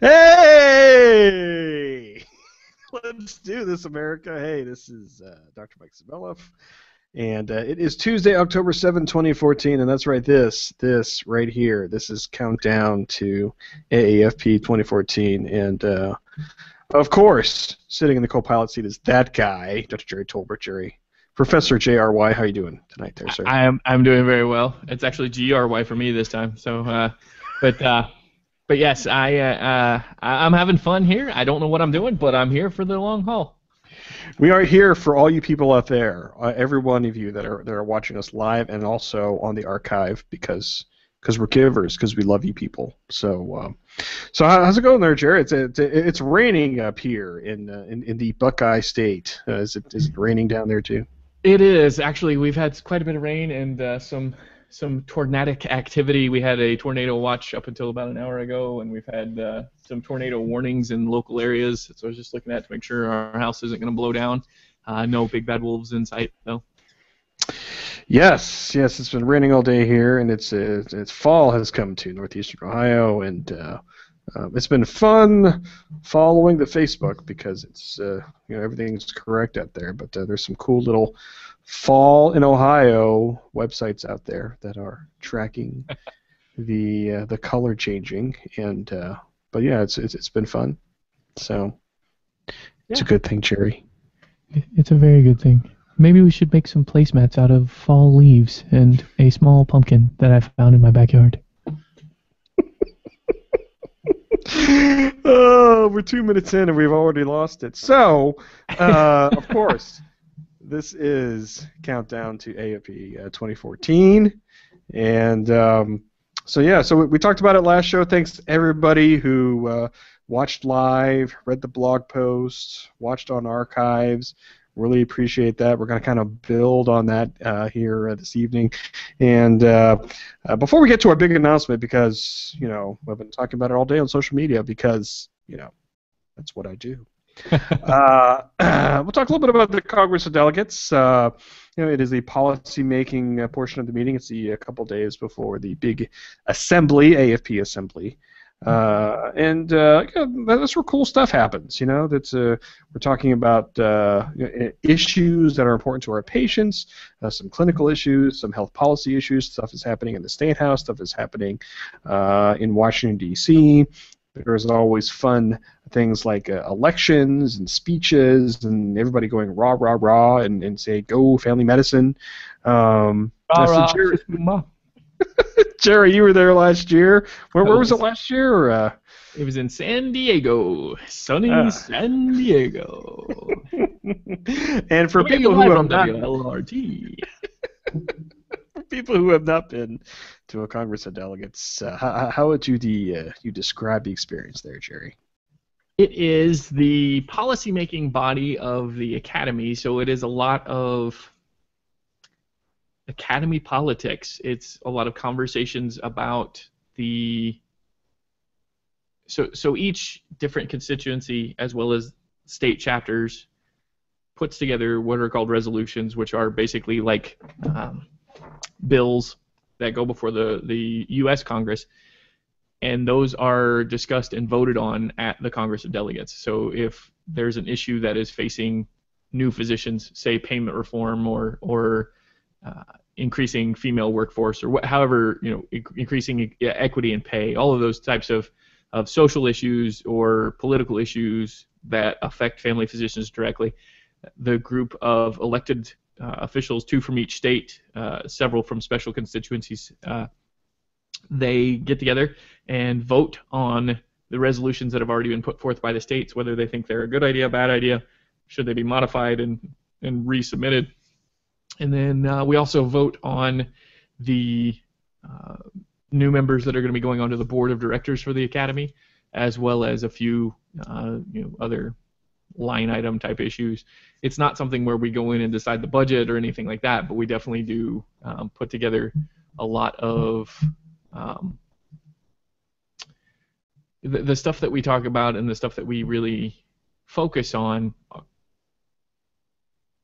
Hey! Let's do this, America. Hey, this is uh, Dr. Mike Sevilla, and uh, it is Tuesday, October 7, 2014, and that's right, this, this right here. This is Countdown to AAFP 2014, and uh, of course, sitting in the co-pilot seat is that guy, Dr. Gerry Tolbert. Gerry, Professor JRY, how are you doing tonight there, sir? I am I'm doing very well. It's actually GRY for me this time. So, uh, but uh, but yes, I uh, uh, I'm having fun here. I don't know what I'm doing, but I'm here for the long haul. We are here for all you people out there, uh, every one of you that are that are watching us live and also on the archive because because we're givers because we love you people. So um, so how's it going there, Jared? It's it's, it's raining up here in uh, in, in the Buckeye State. Uh, is it is it raining down there too? It is actually. We've had quite a bit of rain and uh, some some tornadic activity. We had a tornado watch up until about an hour ago, and we've had uh, some tornado warnings in local areas. So I was just looking at to make sure our house isn't going to blow down. Uh, no big bad wolves in sight, though. Yes, yes, it's been raining all day here, and it's uh, it's fall has come to northeastern Ohio, and uh, um, it's been fun following the Facebook because it's uh, you know everything's correct out there. But uh, there's some cool little fall in Ohio websites out there that are tracking the uh, the color changing. And uh, but yeah, it's, it's it's been fun. So it's a good thing, Gerry. It's a very good thing. Maybe we should make some placemats out of fall leaves and a small pumpkin that I found in my backyard. oh, we're two minutes in and we've already lost it. So, uh, of course, this is countdown to AAFP uh, 2014, and um, so yeah, so we, we, talked about it last show. Thanks everybody who uh, watched live, read the blog posts, watched on archives. Really appreciate that. We're going to kind of build on that uh, here uh, this evening. And uh, uh, before we get to our big announcement, because you know we've been talking about it all day on social media, because you know that's what I do. uh, we'll talk a little bit about the Congress of Delegates. Uh, you know, it is the policy-making uh, portion of the meeting. It's the a couple days before the big assembly, AFP assembly. Uh, and uh, that's where cool stuff happens. You know, that's uh, we're talking about uh, issues that are important to our patients, uh, some clinical issues, some health policy issues. Stuff is happening in the state house. Stuff is happening uh, in Washington D.C. There's always fun things like uh, elections and speeches and everybody going rah rah rah and, and say go family medicine. Um, rah, rah, Gerry, you were there last year. Where, where was it last year? Or, uh... It was in San Diego, sunny uh. San Diego. and for people who have not, for people who have not been to a Congress of Delegates, uh, how, how, would you the uh, you describe the experience there, Gerry? It is the policymaking body of the academy, so it is a lot of academy politics. It's a lot of conversations about the so so each different constituency as well as state chapters puts together what are called resolutions, which are basically like um, bills that go before the the U.S. Congress, and those are discussed and voted on at the Congress of Delegates. So if there's an issue that is facing new physicians, say payment reform or or uh, increasing female workforce or wh- however you know inc- increasing equity in pay all of those types of of social issues or political issues that affect family physicians directly the group of elected uh, officials two from each state uh, several from special constituencies uh, they get together and vote on the resolutions that have already been put forth by the states whether they think they're a good idea bad idea should they be modified and and resubmitted and then uh, we also vote on the uh, new members that are going to be going onto the board of directors for the academy, as well as a few uh, you know other line item type issues. It's not something where we go in and decide the budget or anything like that, but we definitely do um, put together a lot of um, the, the stuff that we talk about and the stuff that we really focus on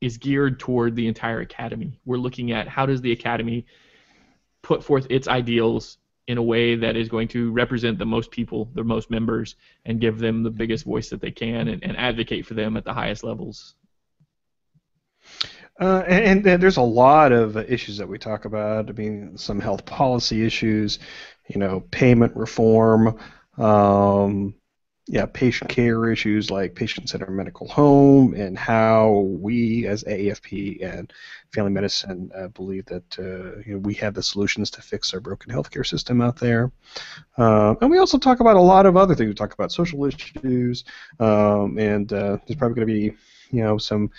is geared toward the entire academy. We're looking at how does the academy put forth its ideals in a way that is going to represent the most people, the most members, and give them the biggest voice that they can and, and advocate for them at the highest levels. Uh, and, and, there's a lot of issues that we talk about. I mean, some health policy issues, you know, payment reform, um, yeah, patient care issues like patient-centered medical home, and how we as AAFP and family medicine uh, believe that uh, you know, we have the solutions to fix our broken healthcare system out there. Uh, and we also talk about a lot of other things. We talk about social issues, um, and uh, there's probably going to be you know some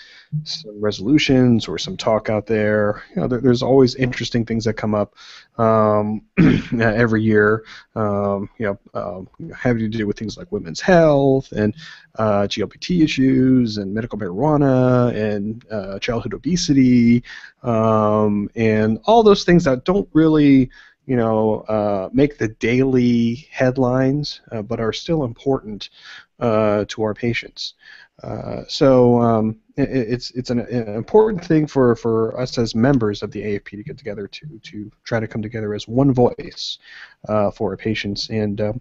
some resolutions or some talk out there. You know, there, there's always interesting things that come up um, every year. Um, you know, um, having to do with things like women's health and uh, GLBT issues and medical marijuana and uh, childhood obesity um, and all those things that don't really you know, uh, make the daily headlines, uh, but are still important uh, to our patients. Uh, so um, it, it's it's an, an, important thing for, for us as members of the AFP to get together to to try to come together as one voice uh, for our patients and. Uh,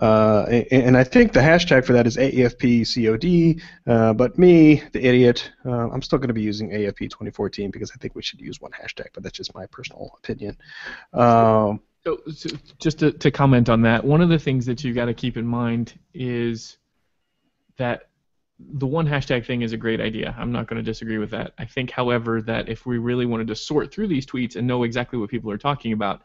uh and I think the hashtag for that is AAFPCOD, uh, but me, the idiot, I'm still going to be using AFP 2014 because I think we should use one hashtag, but that's just my personal opinion. Um, so, so, just to, to comment on that, one of the things that you've got to keep in mind is that the one hashtag thing is a great idea. I'm not going to disagree with that. I think, however, that if we really wanted to sort through these tweets and know exactly what people are talking about,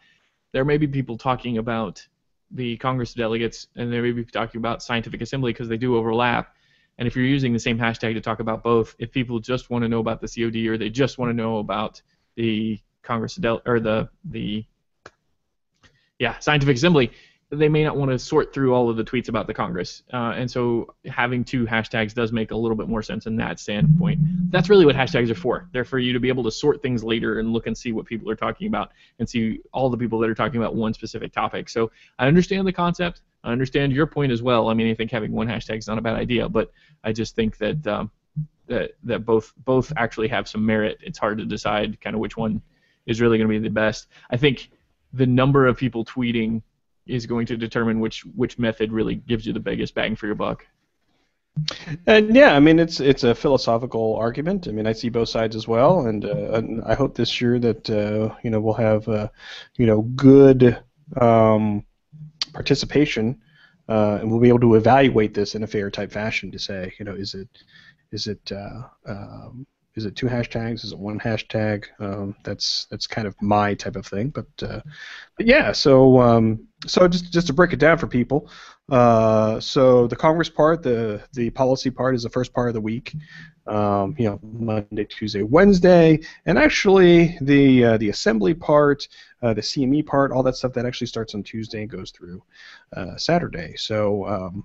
there may be people talking about the Congress delegates and there may be talking about scientific assembly because they do overlap. And if you're using the same hashtag to talk about both, if people just want to know about the COD or they just want to know about the Congress del- or the the yeah scientific assembly, they may not want to sort through all of the tweets about the Congress. Uh, and so having two hashtags does make a little bit more sense in that standpoint. That's really what hashtags are for. They're for you to be able to sort things later and look and see what people are talking about and see all the people that are talking about one specific topic. So I understand the concept. I understand your point as well. I mean, I think having one hashtag is not a bad idea, but I just think that um, that that both both actually have some merit. It's hard to decide kind of which one is really going to be the best. I think the number of people tweeting is going to determine which which method really gives you the biggest bang for your buck. And yeah, I mean it's it's a philosophical argument. I mean I see both sides as well, and, uh, and I hope this year that uh, you know we'll have uh, you know good um, participation, uh, and we'll be able to evaluate this in a fair type fashion to say you know is it is it uh, um, is it two hashtags? Is it one hashtag? Um, that's that's kind of my type of thing. But, uh, but yeah, so um, so just just to break it down for people, uh, so the Congress part, the the policy part is the first part of the week. Um, you know, Monday, Tuesday, Wednesday, and actually the uh, the assembly part, uh, the CME part, all that stuff that actually starts on Tuesday and goes through uh, Saturday. So um,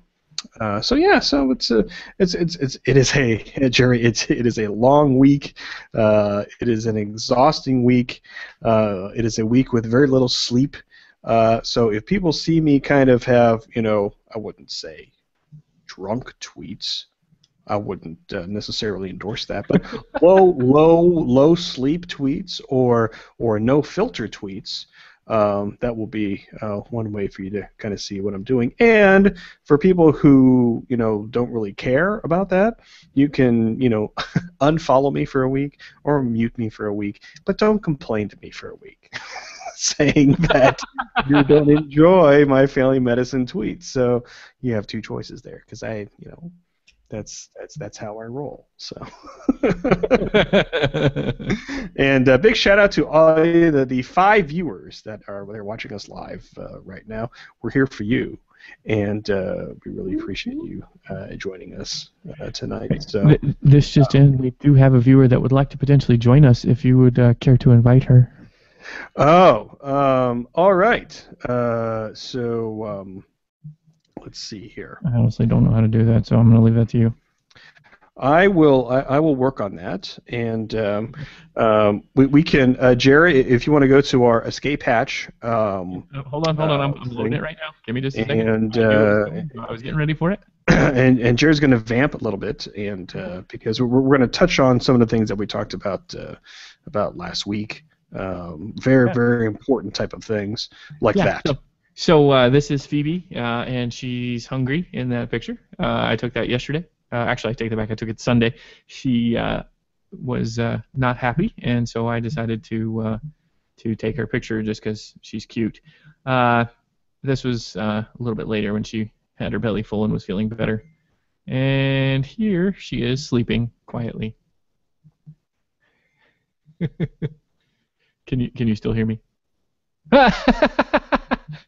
uh, so yeah, so it's a, it's it's it's it is a Gerry. It's it is a long week. Uh, it is an exhausting week. Uh, it is a week with very little sleep. Uh, so if people see me kind of have, you know, I wouldn't say drunk tweets. I wouldn't uh, necessarily endorse that, but low, low, low sleep tweets or or no filter tweets um, that will be uh, one way for you to kind of see what I'm doing. And for people who you know don't really care about that, you can you know unfollow me for a week or mute me for a week, but don't complain to me for a week. saying that you don't enjoy my family medicine tweets. So you have two choices there because I, you know, that's that's that's how I roll. So, and uh, big shout out to all the the five viewers that are they're watching us live uh, right now. We're here for you, and uh, we really appreciate you uh, joining us uh, tonight. So this just in, we do have a viewer that would like to potentially join us. If you would uh, care to invite her. Oh, um, all right. so. Um, Let's see here. I honestly don't know how to do that, so I'm going to leave that to you. I will. I, I, will work on that, and um, um, we, we can. Uh, Gerry, if you want to go to our escape hatch. Um, uh, hold on, hold on. I'm, I'm loading it right now. Give me just a second. And uh, I was getting ready for it. And and Gerry's going to vamp a little bit, and uh, because we're, we're going to touch on some of the things that we talked about uh, about last week um, very Yeah. very important type of things like Yeah, that. So, so uh, this is Phoebe, uh, and she's hungry in that picture. Uh, I took that yesterday. Uh, actually, I take that back. I took it Sunday. She uh, was uh, not happy, and so I decided to uh, to take her picture just because she's cute. Uh, this was uh, a little bit later when she had her belly full and was feeling better. And here she is sleeping quietly. can you can you still hear me?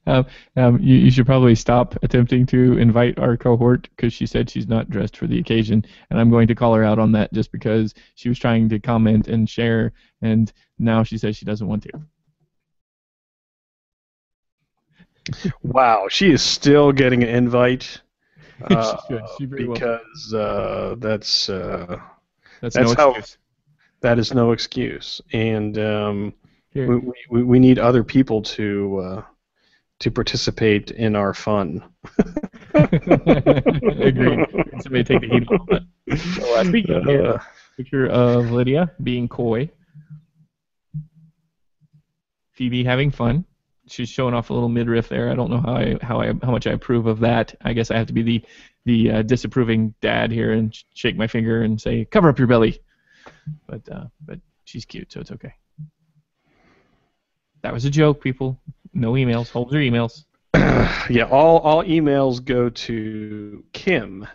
um, um, you, you should probably stop attempting to invite our cohort because she said she's not dressed for the occasion, and I'm going to call her out on that just because she was trying to comment and share, and now she says she doesn't want to. Wow, she is still getting an invite. Uh, She. She because uh, that's uh, That's, that's no how- excuse. that is no excuse, and um, we, we, we need other people to uh, to participate in our fun. Agreed. Somebody take the heat off that. So, uh, speaking of hair, Uh, picture of Lydia being coy. Phoebe having fun. She's showing off a little midriff there. I don't know how I how I how much I approve of that. I guess I have to be the the uh, disapproving dad here and sh- shake my finger and say cover up your belly. But uh, but she's cute, so it's okay. That was a joke, people. No emails. Hold your emails. yeah, all all emails go to Kim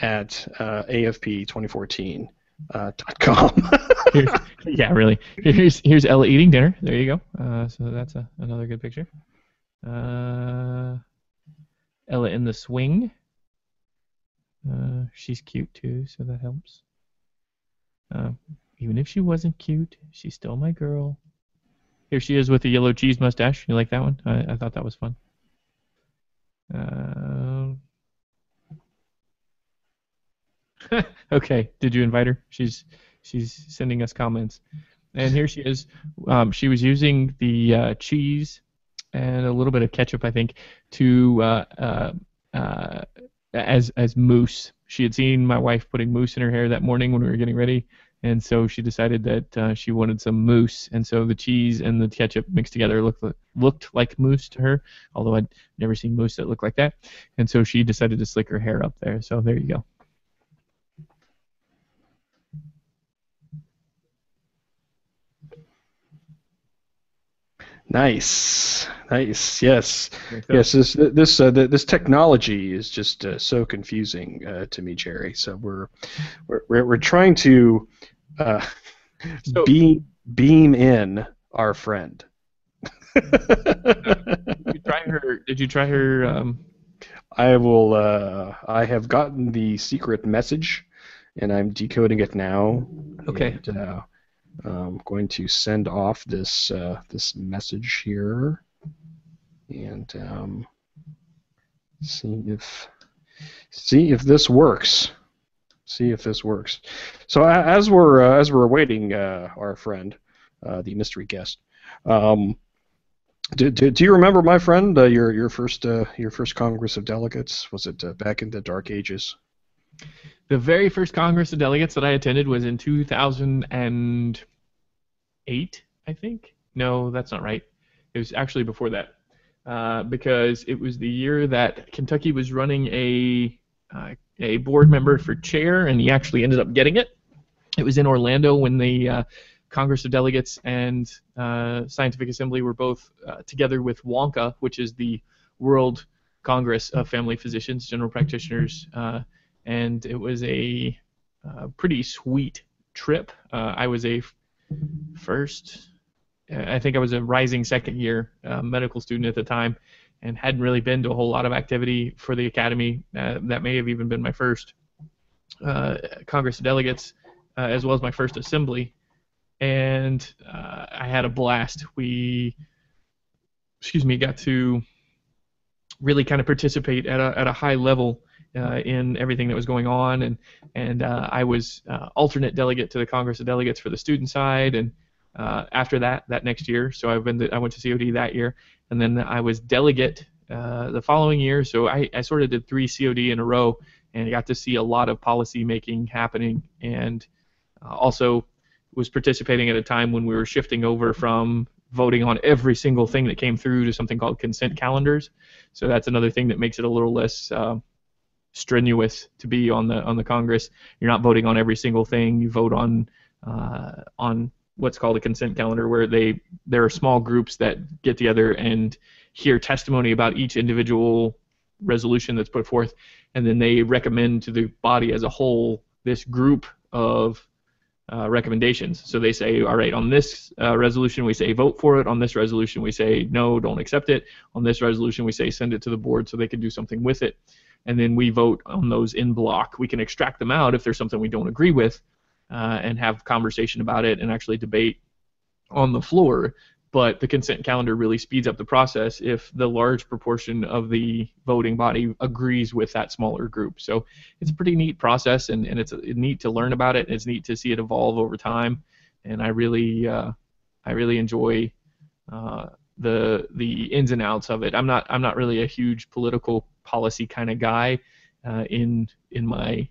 at uh, afp2014 uh, dot com. Here's, yeah, really. Here's here's Ella eating dinner. There you go. Uh, so that's a, another good picture. Uh, Ella in the swing. Uh, she's cute too, so that helps. Uh, even if she wasn't cute, she's still my girl. Here she is with the yellow cheese mustache. You like that one? I, I thought that was fun. Um, okay, did you invite her? She's she's sending us comments. And here she is. Um, she was using the uh, cheese and a little bit of ketchup, I think, to uh, uh, uh, as as mousse. She had seen my wife putting mousse in her hair that morning when we were getting ready, and so she decided that uh, she wanted some mousse. And so the cheese and the ketchup mixed together looked looked like mousse to her, although I'd never seen mousse that looked like that. And so she decided to slick her hair up there. So there you go. Nice, nice. Yes, There you go. yes. This this uh, this technology is just uh, so confusing uh, to me, Gerry. So we're we're we're, we're trying to uh, So- beam beam in our friend. Did you try her? Did you try her? Um, I will. Uh, I have gotten the secret message, and I'm decoding it now. Okay. And, uh, I'm going to send off this uh, this message here, and um, see if see if this works. See if this works. So as we're uh, as we're awaiting uh, our friend, uh, the mystery guest. Um, do, do, do you remember, my friend, uh, your your first uh, your first Congress of Delegates? Was it back in the Dark Ages? The very first Congress of Delegates that I attended was in 2008, I think. No, that's not right. It was actually before that, uh, because it was the year that Kentucky was running a uh, a board member for chair, and he actually ended up getting it. It was in Orlando when the uh, Congress of Delegates and uh, Scientific Assembly were both uh, together with WONCA, which is the World Congress of Family Physicians, General Practitioners, uh, and it was a uh, pretty sweet trip. Uh, I was a first, I think I was a rising second year uh, medical student at the time, and hadn't really been to a whole lot of activity for the academy. Uh, that may have even been my first uh, Congress of Delegates, uh, as well as my first assembly, and uh, I had a blast. We, excuse me, got to really kind of participate at a, at a high level uh, in everything that was going on, and and uh, I was uh, alternate delegate to the Congress of Delegates for the student side, and uh, after that, that next year, so I've been I went to COD that year, and then I was delegate uh, the following year. So I, I sort of did three COD in a row, and got to see a lot of policy making happening, and uh, also was participating at a time when we were shifting over from voting on every single thing that came through to something called consent calendars. So that's another thing that makes it a little less strenuous to be on the on the Congress. You're not voting on every single thing. You vote on uh, on what's called a consent calendar, where they there are small groups that get together and hear testimony about each individual resolution that's put forth, and then they recommend to the body as a whole this group of uh, recommendations. So they say, all right, on this uh, resolution we say vote for it. On this resolution we say no, don't accept it. On this resolution we say send it to the board so they can do something with it. And then we vote on those in block. We can extract them out if there's something we don't agree with, uh, and have conversation about it and actually debate on the floor but the consent calendar really speeds up the process if the large proportion of the voting body agrees with that smaller group. So it's a pretty neat process, and, and it's neat to learn about it. And it's neat to see it evolve over time, and I really uh, I really enjoy uh, the the ins and outs of it. I'm not I'm not really a huge political policy kind of guy uh, in in my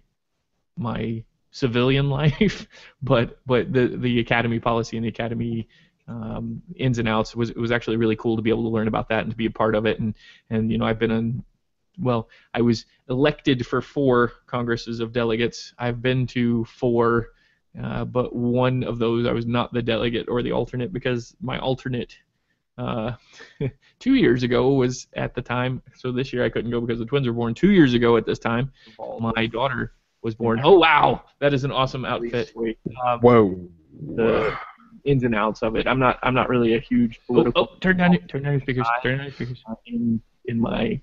my civilian life, but but the the academy policy and the academy um, ins and outs. Was it was actually really cool to be able to learn about that and to be a part of it. And and you know I've been in well I was elected for four congresses of delegates. I've been to four, uh, but one of those I was not the delegate or the alternate because my alternate. Uh, two years ago was at the time, so this year I couldn't go because the twins were born. Two years ago at this time, my daughter was born. Oh wow, that is an awesome outfit. Um, Whoa. The ins and outs of it. I'm not I'm not really a huge political. Oh, oh turn down your, turn down your speakers. Turn down your speakers. In in my.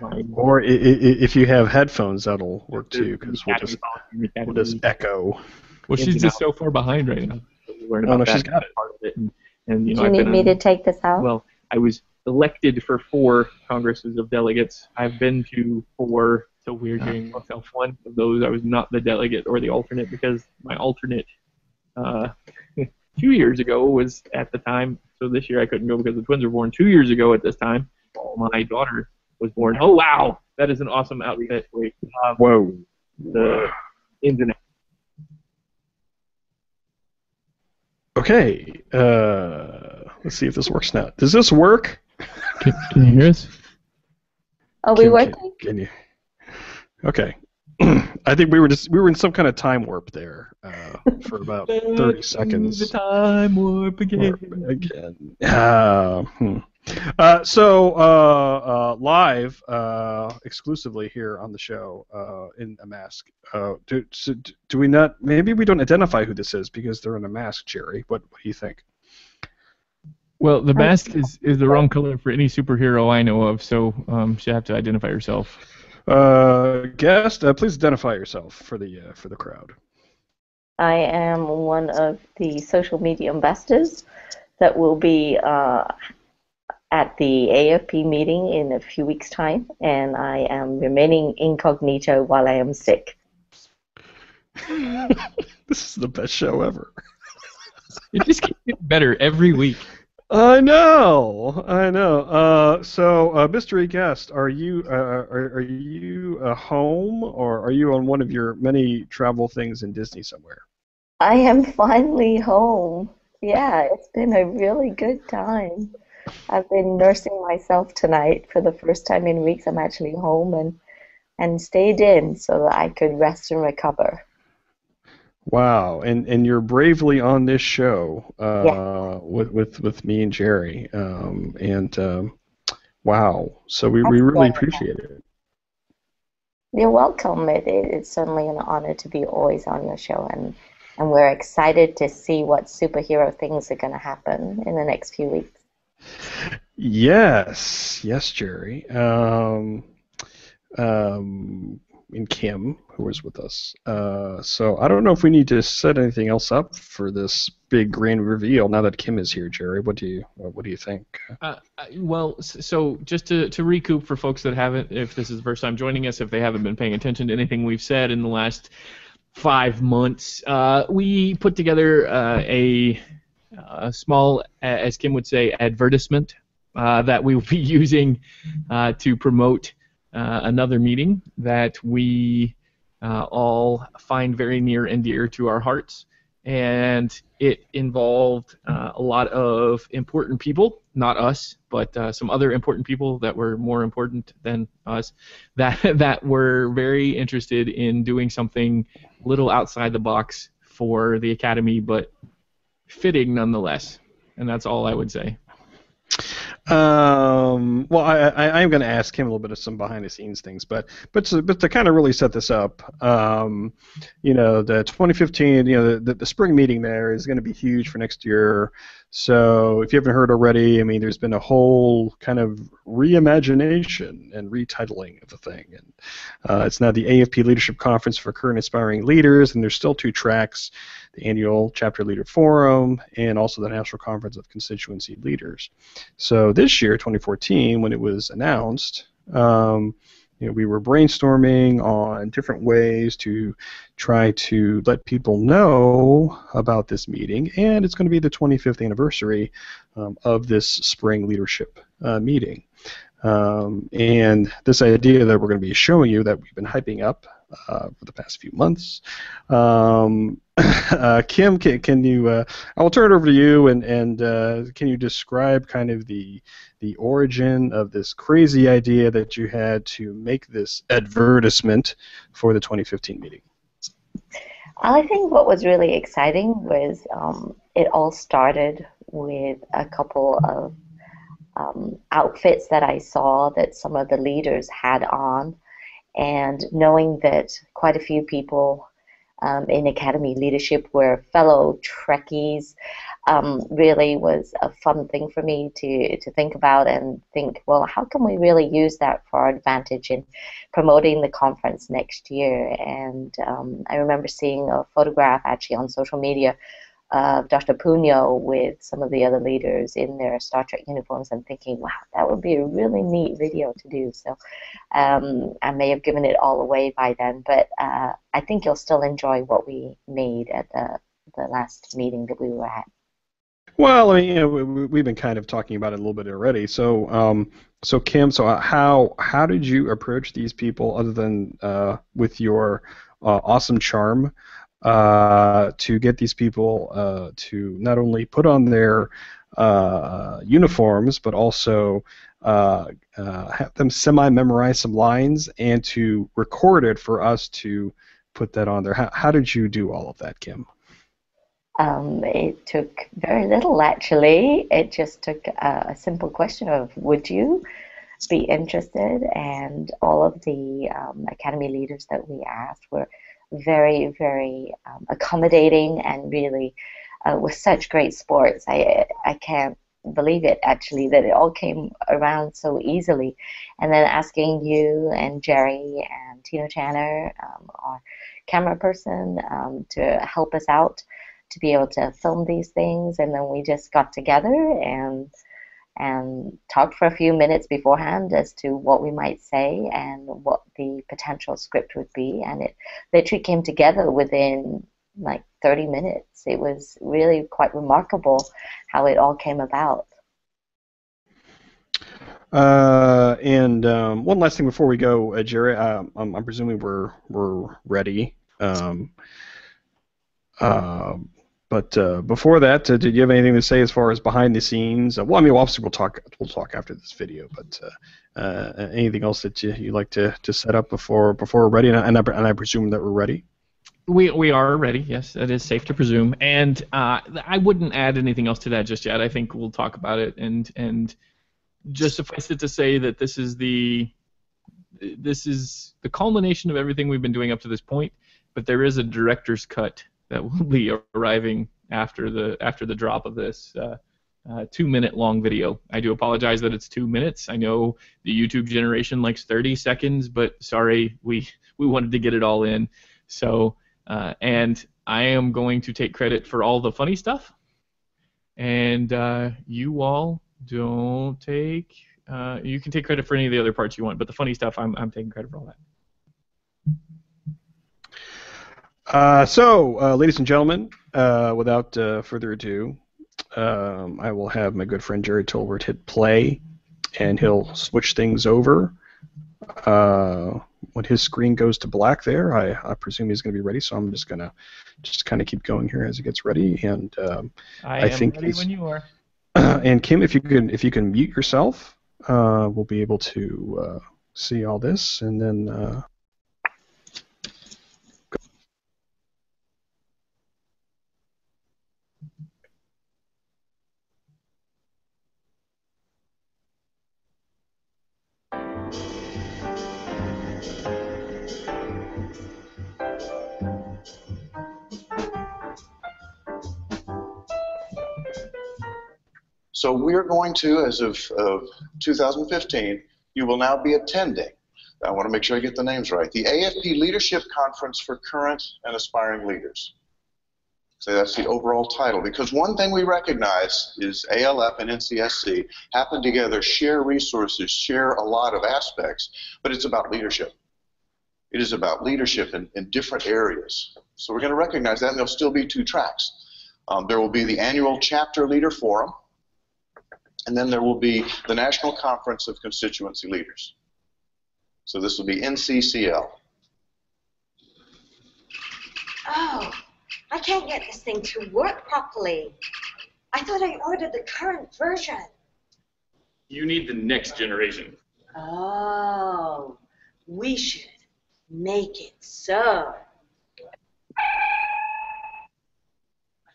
my or I- I- if you have headphones, that'll work too, because we'll just we'll just echo. Well, she's just so far behind right now. Oh, no, she's got it. part of it, and, and you Do know you I've need been me on- to take this out? well, I was elected for four congresses of delegates. I've been to four. So weird hearing Uh, myself. one of those I was not the delegate or the alternate because my alternate uh, two years ago was at the time. So this year I couldn't go because the twins were born two years ago at this time. My daughter was born. Oh wow, that is an awesome outfit. Um, Whoa. the ins and outs. Okay. Uh, let's see if this works now. Does this work? Can, can you hear us? Are we Can- working? Can, can you? Okay. I think we were just we were in some kind of time warp there uh, for about thirty seconds. The time warp again. Warp again. Uh, hmm. Uh, so uh, uh, live uh, exclusively here on the show uh, in a mask. Uh, do, so do we not? Maybe we don't identify who this is because they're in a mask, Gerry. What, what do you think? Well, the mask is, is the wrong color for any superhero I know of, so um, she'll have to identify herself. Uh, guest, uh, please identify yourself for the uh, for the crowd. I am one of the social media ambassadors that will be uh, at the AFP meeting in a few weeks' time, and I am remaining incognito while I am sick. this is the best show ever. It just keeps getting better every week. I know, I know. Uh, so, uh, mystery guest, are you uh, are, are you uh, home or are you on one of your many travel things in Disney somewhere? I am finally home. Yeah, it's been a really good time. I've been nursing myself tonight for the first time in weeks. I'm actually home and and stayed in so that I could rest and recover. Wow, and and you're bravely on this show uh, with with with me and Gerry, um, and um, wow, so we, we really appreciate it. You're welcome. It, it, it's certainly an honor to be always on your show, and, and we're excited to see what superhero things are going to happen in the next few weeks. Yes, yes, Gerry. Um, um, and Kim, who was with us. Uh, so I don't know if we need to set anything else up for this big grand reveal now that Kim is here, Gerry. What do you what do you think? Uh, well, so just to, to recoup for folks that haven't, if this is the first time joining us, if they haven't been paying attention to anything we've said in the last five months, uh, we put together uh, a, a small, as Kim would say, advertisement uh, that we will be using uh, to promote uh, another meeting that we uh, all find very near and dear to our hearts. and it involved uh, a lot of important people, not us, but uh, some other important people that were more important than us, that that were very interested in doing something a little outside the box for the academy, but fitting nonetheless. And that's all I would say. Um, well, I, I, am going to ask him a little bit of some behind the scenes things, but but to, but to kind of really set this up, um, you know, the 2015, you know, the, the, the spring meeting there is going to be huge for next year. So if you haven't heard already, I mean, there's been a whole kind of reimagination and retitling of the thing, and uh, it's now the AFP Leadership Conference for Current Aspiring Leaders, and there's still two tracks: the annual Chapter Leader Forum and also the National Conference of Constituency Leaders. So this year, 2014, when it was announced. Um, you know, we were brainstorming on different ways to try to let people know about this meeting, and it's going to be the 25th anniversary um, of this spring leadership uh, meeting. Um, and this idea that we're going to be showing you that we've been hyping up uh, for the past few months. Um, uh, Kim, can, can you? Uh, I will turn it over to you, and and uh, can you describe kind of the the origin of this crazy idea that you had to make this advertisement for the 2015 meeting? I think what was really exciting was um, it all started with a couple of um, outfits that I saw that some of the leaders had on, and knowing that quite a few people um, in academy leadership were fellow Trekkies um, really was a fun thing for me to, to think about and think, well, how can we really use that for our advantage in promoting the conference next year? And um, I remember seeing a photograph actually on social media of Dr. Puno with some of the other leaders in their Star Trek uniforms and thinking, wow, that would be a really neat video to do. So um, I may have given it all away by then, but uh, I think you'll still enjoy what we made at the, the last meeting that we were at. Well, I mean, you know, we, have been kind of talking about it a little bit already. So, um, so Kim, so how how did you approach these people other than uh, with your uh, awesome charm uh, to get these people uh, to not only put on their uh, uniforms but also uh, have them semi-memorize some lines and to record it for us to put that on there? How, how did you do all of that, Kim? Um, it took very little, actually. It just took a, a, simple question of, would you be interested? And all of the um, academy leaders that we asked were very, very um, accommodating and really uh, with such great sports. I, I can't believe it, actually, that it all came around so easily. And then asking you and Gerry and Tino Channer, um, our camera person, um, to help us out to be able to film these things, and then we just got together and and talked for a few minutes beforehand as to what we might say and what the potential script would be, and it literally came together within like 30 minutes. It was really quite remarkable how it all came about. Uh, and um, one last thing before we go, uh, Gerry, uh, I'm, I'm, presuming we're we're ready. Um, uh, but uh, before that, uh, did you have anything to say as far as behind the scenes? Uh, well, I mean, obviously we'll talk we'll talk after this video, but uh, uh, anything else that you you like to, to set up before before we're ready? And I, and I, and I presume that we're ready. We, we are ready. Yes, it is safe to presume, and uh, I wouldn't add anything else to that just yet. I think we'll talk about it, and and just suffice it to say that this is the this is the culmination of everything we've been doing up to this point. But there is a director's cut that will be arriving after the after the drop of this uh, uh, two minute long video. I do apologize that it's two minutes. I know the YouTube generation likes 30 seconds, but sorry, we we wanted to get it all in. So uh, and I am going to take credit for all the funny stuff, and uh, you all don't take. Uh, you can take credit for any of the other parts you want, but the funny stuff, I'm I'm taking credit for all that. Uh, so, uh, ladies and gentlemen, uh, without uh, further ado, um, I will have my good friend Gerry Tolbert hit play, and he'll switch things over. Uh, when his screen goes to black there, I, I presume he's going to be ready. So I'm just going to just kind of keep going here as he gets ready. And um, I, I am think ready when you are. and Kim, if you can if you can mute yourself, uh, we'll be able to uh, see all this. And then So we're going to, as of, of 2015, you will now be attending. I want to make sure I get the names right. The AFP Leadership Conference for Current and Aspiring Leaders. So that's the overall title. Because one thing we recognize is ALF and NCSC happen together, share resources, share a lot of aspects, but it's about leadership. It is about leadership in, in different areas. So we're going to recognize that, and there'll still be two tracks. Um, there will be the annual Chapter Leader Forum, and then there will be the National Conference of Constituency Leaders. So this will be NCCL. Oh, I can't get this thing to work properly. I thought I ordered the current version. You need the next generation. Oh, we should make it so.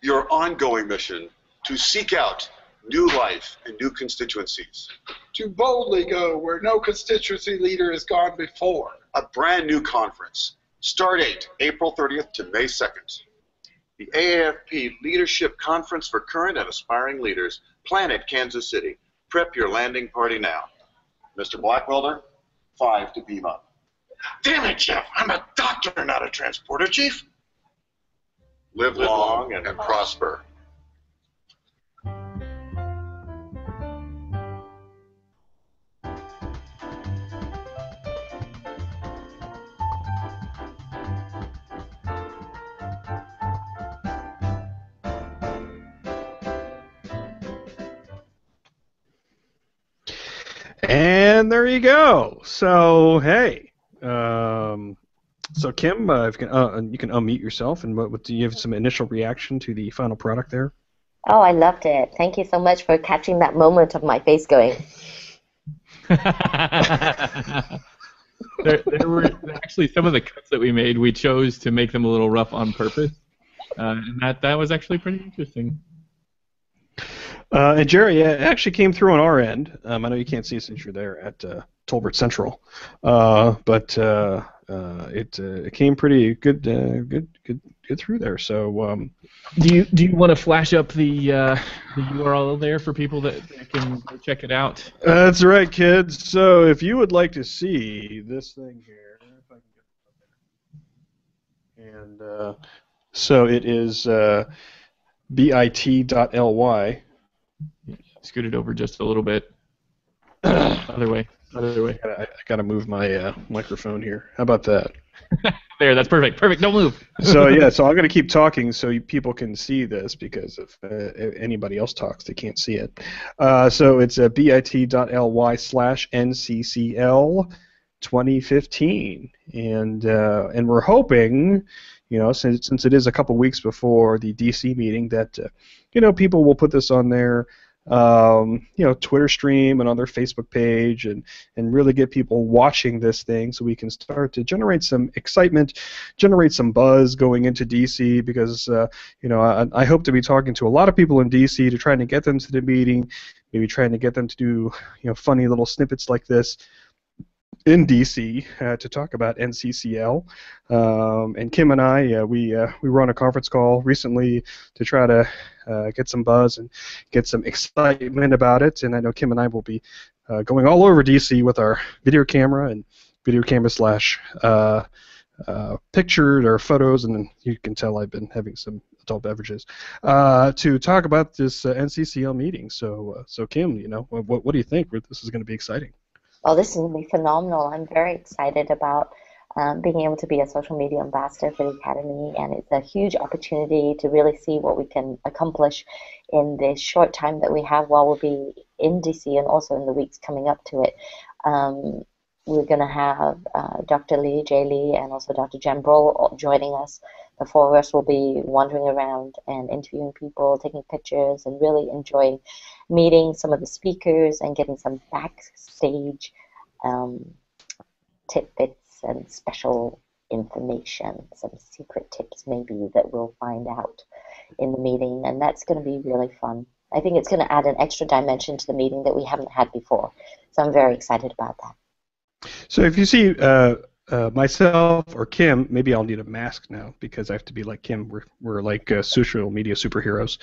your ongoing mission to seek out new life and new constituencies. to boldly go where no constituency leader has gone before. A brand new conference. Start date April 30th to May 2nd. The AAFP Leadership Conference for Current and Aspiring Leaders, Planet Kansas City. Prep your landing party now. Mr. Blackwelder, five to beam up. Damn it, Jeff! I'm a doctor, not a transporter chief. Live Live long and prosper. And there you go. So hey, um, so Kim, uh, if you can uh, you can unmute yourself, and what, what do you have some initial reaction to the final product there? Oh, I loved it. Thank you so much for catching that moment of my face going. there, there were actually some of the cuts that we made. We chose to make them a little rough on purpose, uh, and that that was actually pretty interesting. Uh, and Gerry, it actually came through on our end. Um, I know you can't see it since you're there at uh, Tolbert Central, uh, but uh, uh, it uh, it came pretty good, uh, good, good, good through there. So um, Do you do you want to flash up the uh, the URL there for people that, that can check it out? that's right, kids. So if you would like to see this thing here, if I can get it up there. and uh, so it is uh, bit.ly. Scoot it over just a little bit. Other way. Other way. I gotta, I gotta move my uh, microphone here. How about that? There. That's perfect. Perfect. Don't move. so yeah, so I'm going to keep talking so you, people can see this because if, uh, if anybody else talks, they can't see it. Uh, so it's uh, bit.ly slash nccl 2015, and uh, and we're hoping, you know, since since it is a couple weeks before the DC meeting, that uh, you know people will put this on their um, you know Twitter stream and on their Facebook page and and really get people watching this thing so we can start to generate some excitement generate some buzz going into DC because uh, you know I, I hope to be talking to a lot of people in DC to try to get them to the meeting, maybe trying to get them to do you know funny little snippets like this in DC uh, to talk about NCCL. Um, and Kim and I, uh, we uh, we were on a conference call recently to try to uh, get some buzz and get some excitement about it. And I know Kim and I will be uh, going all over DC with our video camera and video camera slash uh, pictures or photos, and you can tell I've been having some adult beverages uh, to talk about this uh, NCCL meeting. So, uh, so Kim, you know, what, what do you think? This is going to be exciting. Well, this is going to be phenomenal. I'm very excited about um, being able to be a social media ambassador for the Academy, and it's a huge opportunity to really see what we can accomplish in the short time that we have while we'll be in DC and also in the weeks coming up to it. Um, we're going to have uh, Dr. Lee, Jay Lee, and also Dr. Jen Brull joining us. The four of us will be wandering around and interviewing people, taking pictures, and really enjoying meeting some of the speakers and getting some backstage um, tidbits and special information, some secret tips maybe that we'll find out in the meeting, and that's going to be really fun. I think it's going to add an extra dimension to the meeting that we haven't had before. So I'm very excited about that. So if you see uh, uh, myself or Kim, maybe I'll need a mask now because I have to be like Kim. We're, we're like uh, social media superheroes.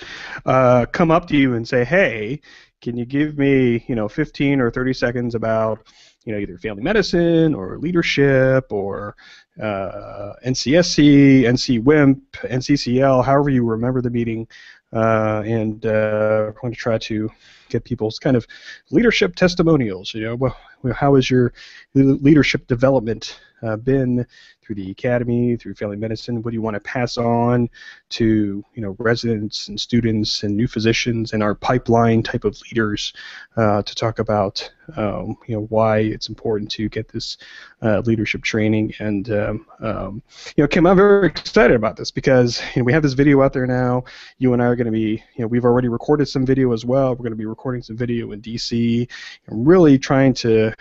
Uh, come up to you and say, hey, can you give me, you know, 15 or 30 seconds about, you know, either family medicine or leadership or uh, NCSC, NCWIMP, NCCL, however you remember the meeting, uh, and we're going to try to get people's kind of leadership testimonials. You know, well, how has your leadership development uh, been through the academy, through family medicine? What do you want to pass on to you know residents and students and new physicians and our pipeline type of leaders uh, to talk about um, you know why it's important to get this uh, leadership training? And um, um, you know, Kim, I'm very excited about this because you know we have this video out there now. You and I are going to be you know we've already recorded some video as well. We're going to be recording some video in DC. and really trying to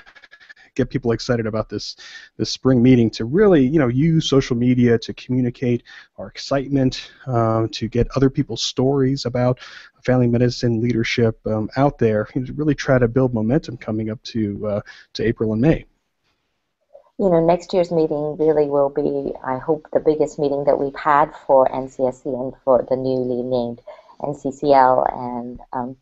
get people excited about this this spring meeting to really you know use social media to communicate our excitement um, to get other people's stories about family medicine leadership um, out there to really try to build momentum coming up to uh, to April and May. You know, next year's meeting really will be, I hope, the biggest meeting that we've had for NCSC and for the newly named NCCL. And um,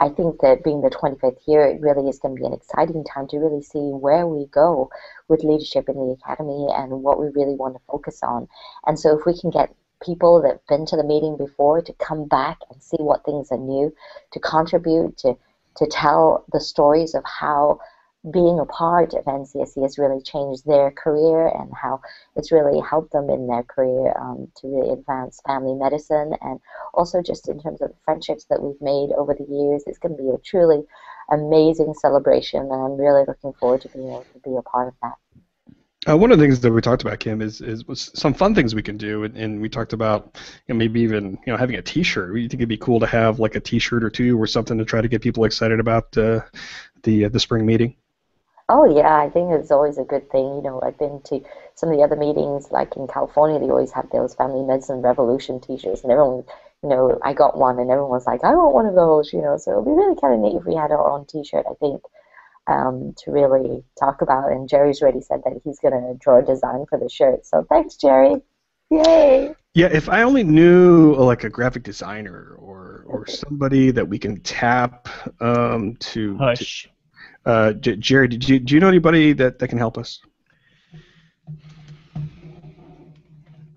I think that being the 25th year, it really is going to be an exciting time to really see where we go with leadership in the academy and what we really want to focus on. And so, if we can get people that have been to the meeting before to come back and see what things are new, to contribute, to to tell the stories of how being a part of NCSC has really changed their career and how it's really helped them in their career um, to really advance family medicine and also just in terms of the friendships that we've made over the years. It's going to be a truly amazing celebration and I'm really looking forward to being able to be a part of that. Uh, one of the things that we talked about, Kim, is is some fun things we can do, and, and we talked about you know, maybe even you know having a T-shirt. We think it'd be cool to have like a T-shirt or two or something to try to get people excited about uh, the uh, the spring meeting. Oh yeah, I think it's always a good thing. You know, I've been to some of the other meetings, like in California, they always have those Family Medicine Revolution T-shirts, and everyone, you know, I got one, and everyone was like, I want one of those. You know, so it'd be really kind of neat if we had our own T-shirt. I think um, to really talk about. And Gerry's already said that he's going to draw a design for the shirt. So thanks, Gerry. Yay! Yeah, if I only knew like a graphic designer or or somebody that we can tap um, to, Hush. to uh, J- Gerry, did you do you know anybody that, that can help us?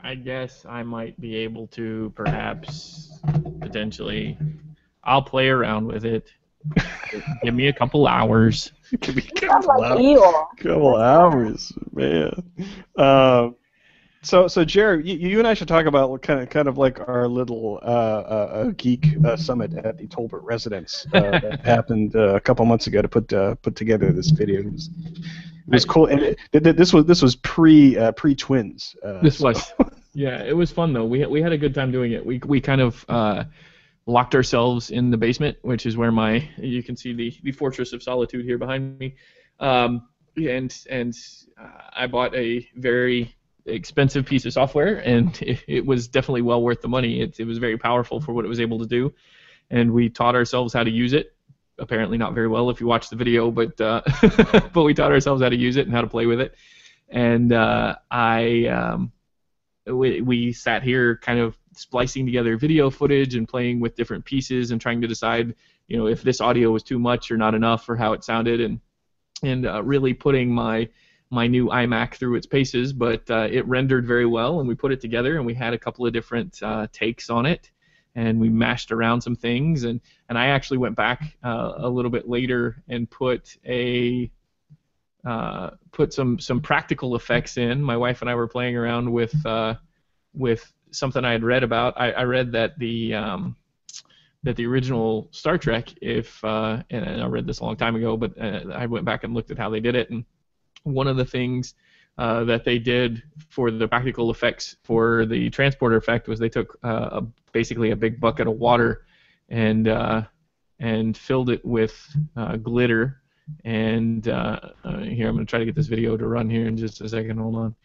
I guess I might be able to perhaps potentially. I'll play around with it. Give me a couple hours. Give me a couple, like hours, couple hours, man. Um, so, so Gerry, you, you and I should talk about kind of, kind of like our little uh, uh, geek uh, summit at the Tolbert residence uh, that happened uh, a couple months ago to put uh, put together this video. It was, it was cool, and it, it, this was this was pre uh, pre twins. Uh, This so- was. Yeah, it was fun though. We we had a good time doing it. We we kind of uh, locked ourselves in the basement, which is where my you can see the the fortress of solitude here behind me. Um, and and uh, I bought a very expensive piece of software, and it, it was definitely well worth the money. It it was very powerful for what it was able to do, and we taught ourselves how to use it. Apparently not very well if you watch the video, but uh, but we taught ourselves how to use it and how to play with it. And uh, I um, we, we sat here kind of splicing together video footage and playing with different pieces and trying to decide, you know, if this audio was too much or not enough or how it sounded and and uh, really putting my my new iMac through its paces. But uh, it rendered very well and we put it together and we had a couple of different uh, takes on it and we mashed around some things and and I actually went back uh, a little bit later and put a uh, put some some practical effects in. My wife and I were playing around with uh, with something I had read about. I, I read that the um, that the original Star Trek, if uh, and I read this a long time ago, but I went back and looked at how they did it, and one of the things uh, that they did for the practical effects for the transporter effect was they took uh, a, basically a big bucket of water and uh, and filled it with uh, glitter. And uh, uh, here I'm going to try to get this video to run here in just a second. Hold on.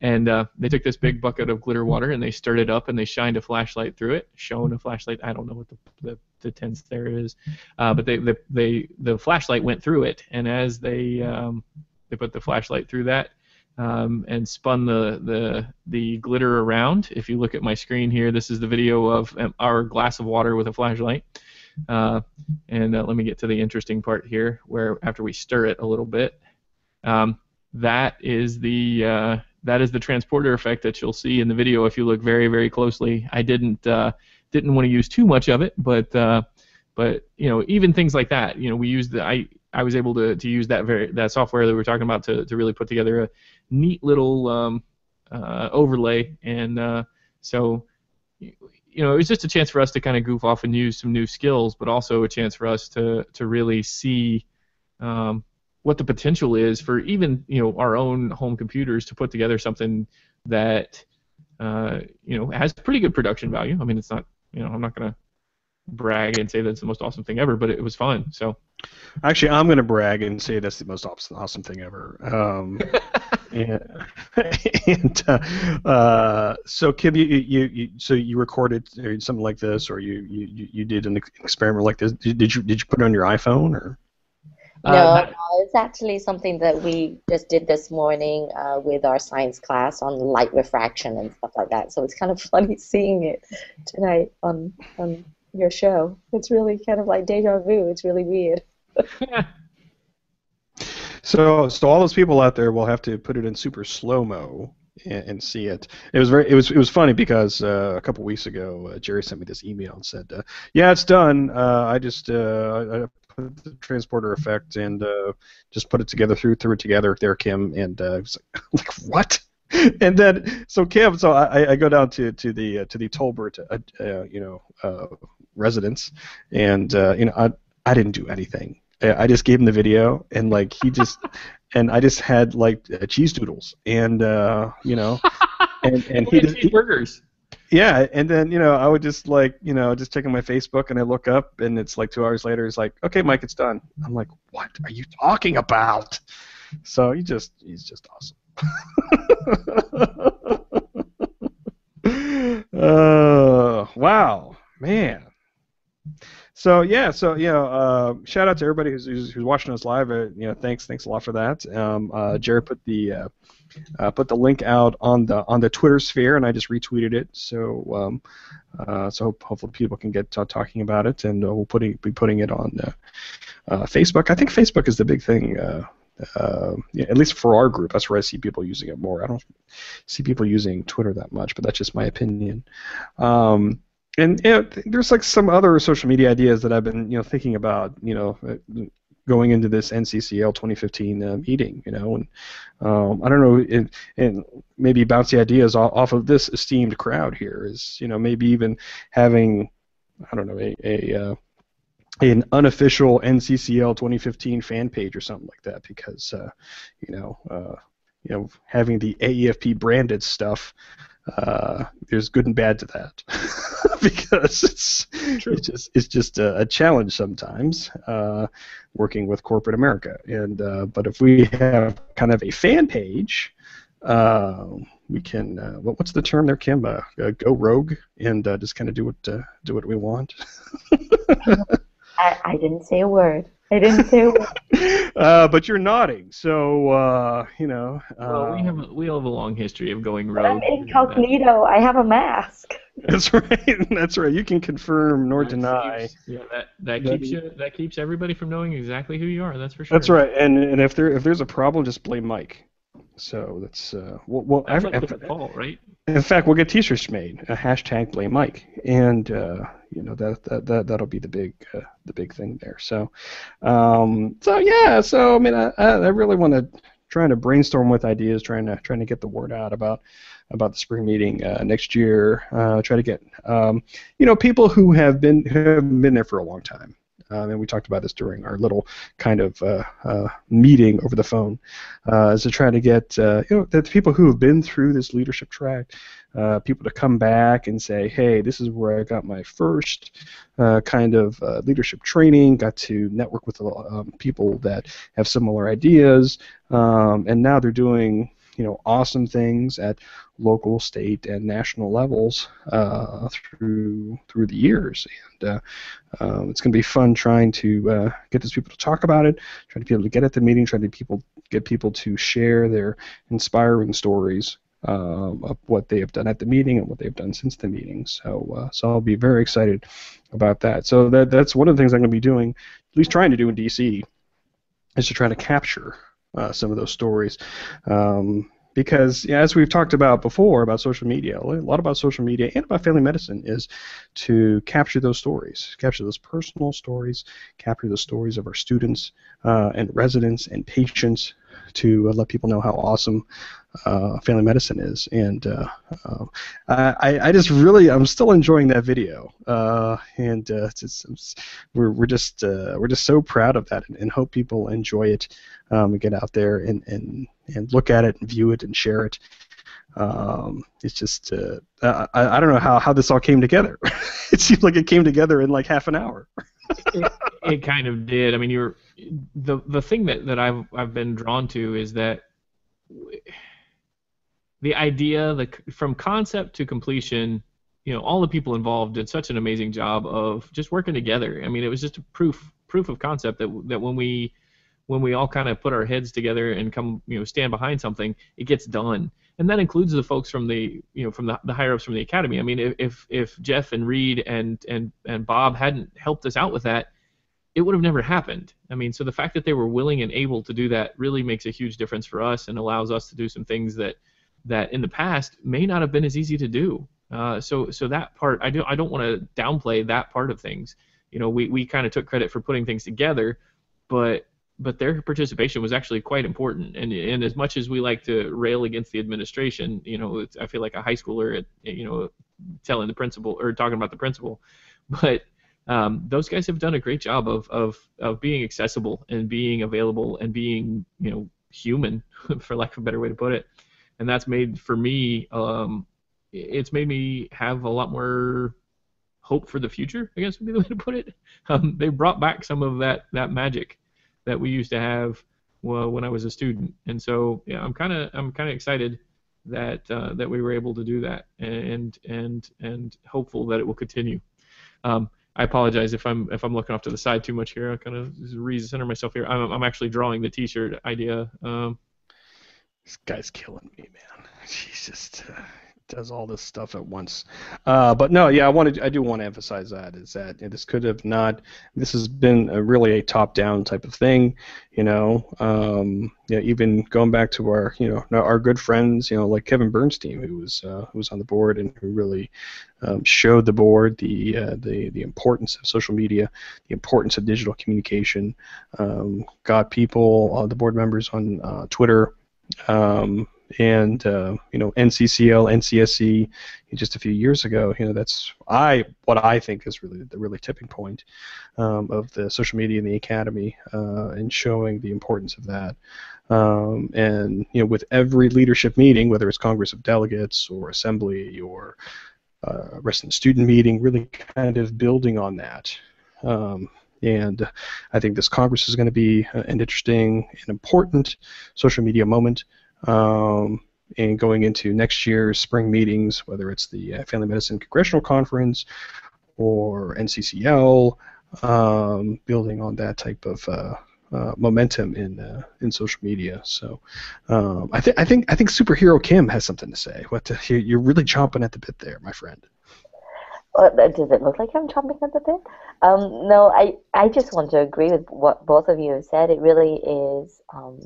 And they took this big bucket of glitter water and they stirred it up and they shined a flashlight through it, shone a flashlight. I don't know what the, the, the tense there is, but they, they they the flashlight went through it. And as they um, they put the flashlight through that, um, and spun the, the the glitter around. If you look at my screen here, this is the video of um, our glass of water with a flashlight. Uh, and uh, let me get to the interesting part here, where after we stir it a little bit, um, that is the uh, that is the transporter effect that you'll see in the video if you look very very closely. I didn't uh, didn't want to use too much of it, but uh, but you know even things like that, you know we use the I I was able to, to use that very that software that we were talking about to, to really put together a neat little um, uh, overlay, and uh, so you know it was just a chance for us to kind of goof off and use some new skills, but also a chance for us to to really see um, what the potential is for even you know our own home computers to put together something that uh, you know has pretty good production value. I mean, it's not you know I'm not gonna brag and say that's the most awesome thing ever, but it was fun. So Actually, I'm going to brag and say that's the most awesome, awesome thing ever. Um, and, and uh, uh, so, Kim, you, you, you, so you recorded something like this, or you, you, you did an experiment like this. Did you did you put it on your iPhone or? No, uh, no, it's actually something that we just did this morning uh, with our science class on light refraction and stuff like that. So it's kind of funny seeing it tonight on on your show. It's really kind of like deja vu. It's really weird. so, so all those people out there will have to put it in super slow mo and, and, see it. It was very, it was, it was funny because uh, a couple weeks ago, uh, Gerry sent me this email and said, uh, "Yeah, it's done. Uh, I just uh, I put the transporter effect and uh, just put it together, through threw it together there, Kim." And uh, was like, like what? and then so Kim, so I, I go down to to the uh, to the Tolbert, uh, uh, you know, residence, and uh, you know, I I didn't do anything. I just gave him the video, and like he just, and I just had like uh, cheese doodles, and uh, you know, and and he just burgers. Yeah, and then you know I would just like you know just checking my Facebook, and I look up, and it's like two hours later. He's like, "Okay, Mike, it's done." I'm like, "What are you talking about?" So he just he's just awesome. uh, wow, man. So yeah, so you know, uh, shout out to everybody who's, who's, who's watching us live. Uh, you know, thanks, thanks a lot for that. Um, uh, Jared put the uh, uh, put the link out on the on the Twitter sphere, and I just retweeted it. So um, uh, so hopefully people can get talking about it, and we'll putting be putting it on Facebook. I think Facebook is the big thing. Yeah, at least for our group, that's where I see people using it more. I don't see people using Twitter that much, but that's just my opinion. Um, and you know, there's like some other social media ideas that I've been you know thinking about you know uh, going into this NCCL 2015 uh, meeting you know and um, I don't know it, and maybe bounce the ideas off, off of this esteemed crowd here is you know maybe even having I don't know a, a uh, an unofficial NCCL 2015 fan page or something like that because uh, you know uh, you know having the AAFP branded stuff uh, there's good and bad to that because it's True. it's just it's just a, a challenge sometimes uh, working with corporate America. And uh, but if we have kind of a fan page, uh, we can uh, what, what's the term there, Kim? Uh, go rogue and just kind of do what do what we want. I, I didn't say a word. I didn't say. uh, but you're nodding, so uh, you know. Uh, well, we have a, we have a long history of going rogue. I'm incognito. I have a mask. That's right. That's right. You can confirm nor that deny. Keeps, yeah, that that keeps you that keeps everybody from knowing exactly who you are. That's for sure. That's right. And and if there if there's a problem, just blame Mike. So that's uh, well. well that's like the fault, right? In fact, we'll get T-shirts made. A hashtag blame Mike, and uh, you know that that that that'll be the big uh, the big thing there. So, um, so yeah. So I mean, I I really want to trying to brainstorm with ideas, trying to trying to get the word out about about the spring meeting uh, next year. Uh, try to get um, you know people who have been who have been there for a long time. Um, and we talked about this during our little kind of uh, uh, meeting over the phone, uh, is to try to get uh, you know the people who have been through this leadership track, people to come back and say, hey, this is where I got my first kind of leadership training, got to network with um, people that have similar ideas, um, and now they're doing you know awesome things at local, state, and national levels uh, through through the years. And uh, um, it's going to be fun trying to uh, get those people to talk about it, trying to be able to get at the meeting, trying to people get people to share their inspiring stories. Um, of what they have done at the meeting and what they've done since the meeting. So, uh, so I'll be very excited about that. So that that's one of the things I'm going to be doing, at least trying to do in DC, is to try to capture uh, some of those stories. Um, because as we've talked about before about social media, a lot about social media and about family medicine is to capture those stories, capture those personal stories, capture the stories of our students uh, and residents and patients to uh, let people know how awesome uh, family medicine is. And uh, uh, I, I just really, I'm still enjoying that video. Uh, and it's, it's, we're, we're just we're just so proud of that and, and hope people enjoy it um, get out there and, and, and look at it and view it and share it. Um, it's just uh, I, I don't know how, how this all came together. it seems like it came together in like half an hour. It, it, kind of did. I mean, you're the the thing that, that I've I've been drawn to is that the idea the from concept to completion, you know, all the people involved did such an amazing job of just working together. I mean, it was just a proof proof of concept that that when we when we all kind of put our heads together and come, you know, stand behind something, it gets done. And that includes the folks from the, you know, from the, the higher ups from the academy. I mean, if if Jeff and Reed and and and Bob hadn't helped us out with that, it would have never happened. I mean, so the fact that they were willing and able to do that really makes a huge difference for us and allows us to do some things that that in the past may not have been as easy to do. Uh, so so that part, I do I don't want to downplay that part of things. You know, we we kind of took credit for putting things together, but but their participation was actually quite important. And, and as much as we like to rail against the administration, you know, I feel like a high schooler, at, you know, telling the principal or talking about the principal, but um, those guys have done a great job of, of, of being accessible and being available and being, you know, human, for lack of a better way to put it. And that's made for me, um, it's made me have a lot more hope for the future. I guess would be the way to put it. Um, they brought back some of that that magic that we used to have well, when I was a student. And so yeah, I'm kind of I'm kind of excited that uh, that we were able to do that and and and hopeful that it will continue. Um, I apologize if I'm if I'm looking off to the side too much here. I kind of recenter myself here. I'm, I'm actually drawing the T-shirt idea. Um, this guy's killing me, man. He's just uh, does all this stuff at once. Uh, but no, yeah, I wanted, I do want to emphasize that is that this could have not. This has been a really a top-down type of thing, you know. Um, you know, even going back to our, you know, our good friends, you know, like Kevin Bernstein, who was uh, who was on the board and who really um, showed the board the uh, the the importance of social media, the importance of digital communication. Um, got people, uh, the board members on uh, Twitter. Um, and uh, you know NCCL, NCSC, just a few years ago. You know that's I what I think is really the really tipping point um, of the social media in the academy uh, and showing the importance of that. Um, and you know with every leadership meeting, whether it's Congress of Delegates or Assembly or uh, resident student meeting, really kind of building on that. Um, and I think this Congress is going to be an interesting and important social media moment um, and going into next year's spring meetings, whether it's the uh, Family Medicine Congressional Conference or NCCL, um, building on that type of uh, uh, momentum in uh, in social media. So um, I think I think I think Superhero Kim has something to say. What you're really chomping at the bit there, my friend. Uh, does it look like I'm chomping at the bit? Um, no, I, I just want to agree with what both of you have said. It really is um,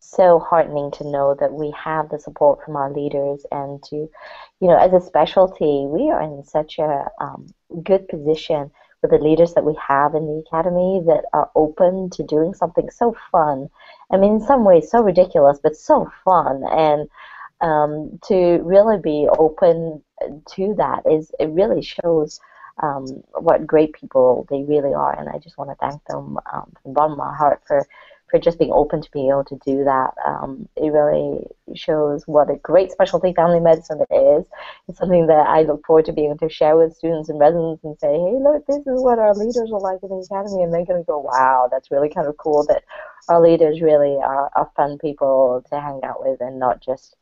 so heartening to know that we have the support from our leaders and to, you know, as a specialty, we are in such a um, good position with the leaders that we have in the academy that are open to doing something so fun. I mean, in some ways, so ridiculous, but so fun. And um, to really be open to that is it really shows um, what great people they really are, and I just want to thank them um, from the bottom of my heart for for just being open to be able to do that. Um, it really shows what a great specialty family medicine is. It's something that I look forward to being able to share with students and residents and say, hey, look, this is what our leaders are like in the academy, and they're going to go, wow, that's really kind of cool that our leaders really are, are fun people to hang out with and not just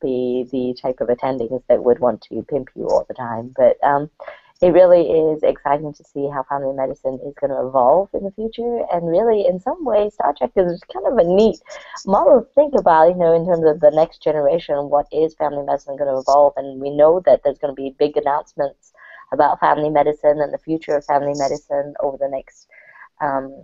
be the type of attendings that would want to pimp you all the time. But um, it really is exciting to see how family medicine is going to evolve in the future. And really, in some ways, Star Trek is kind of a neat model to think about, you know, in terms of the next generation, what is family medicine going to evolve? And we know that there's going to be big announcements about family medicine and the future of family medicine over the next um,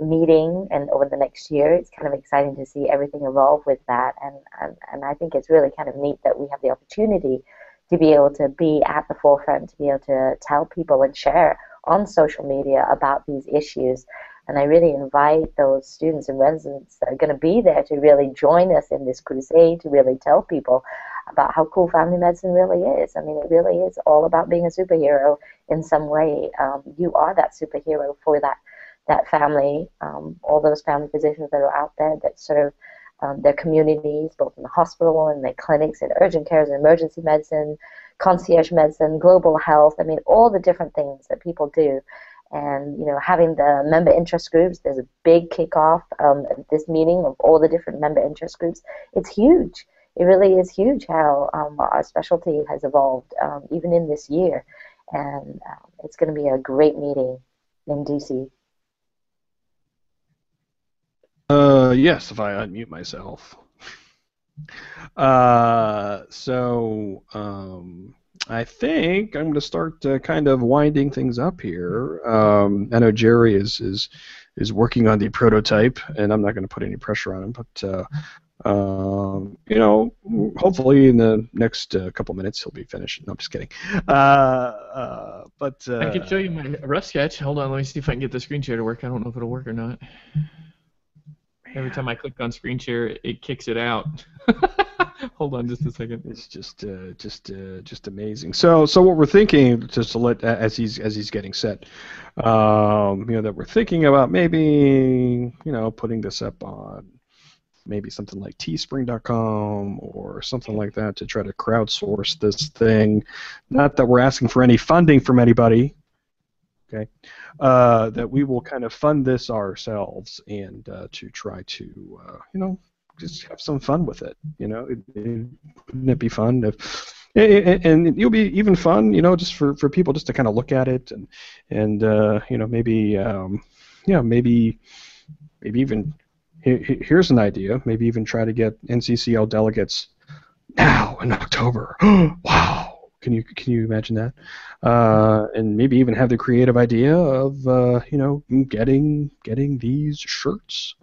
meeting and over the next year. It's kind of exciting to see everything evolve with that. And, and, and I think it's really kind of neat that we have the opportunity to be able to be at the forefront, to be able to tell people and share on social media about these issues. And I really invite those students and residents that are going to be there to really join us in this crusade to really tell people about how cool family medicine really is. I mean, it really is all about being a superhero in some way. Um, you are that superhero for that that family, um, all those family physicians that are out there that serve um, their communities, both in the hospital and their clinics, in urgent cares and emergency medicine, concierge medicine, global health. I mean, all the different things that people do. And you know, having the member interest groups, there's a big kickoff um, at this meeting of all the different member interest groups. It's huge. It really is huge how um, our specialty has evolved, um, even in this year. And uh, it's going to be a great meeting in DC. Uh, yes, if I unmute myself. Uh, so um, I think I'm going to start uh, kind of winding things up here. Um, I know Gerry is is is working on the prototype, and I'm not going to put any pressure on him, but. Uh, um, you know, hopefully in the next uh, couple minutes he'll be finished. No, I'm just kidding. Uh, uh, but I can show you my rough sketch. Hold on, let me see if I can get the screen share to work. I don't know if it'll work or not. Every time I click on screen share, it kicks it out. Hold on just a second. It's just uh, just uh, just amazing. So so what we're thinking, just to let as he's as he's getting set, um, you know, that we're thinking about maybe you know putting this up on maybe something like teespring.com or something like that to try to crowdsource this thing. Not that we're asking for any funding from anybody, okay, uh, that we will kind of fund this ourselves and uh, to try to, uh, you know, just have some fun with it. You know, it, it, wouldn't it be fun if, and, it'll be even fun, you know, just for, for people just to kind of look at it and and uh, you know maybe um, yeah maybe maybe even here's an idea maybe even try to get NCCL delegates now in October. wow can you can you imagine that? Uh, and maybe even have the creative idea of uh, you know getting getting these shirts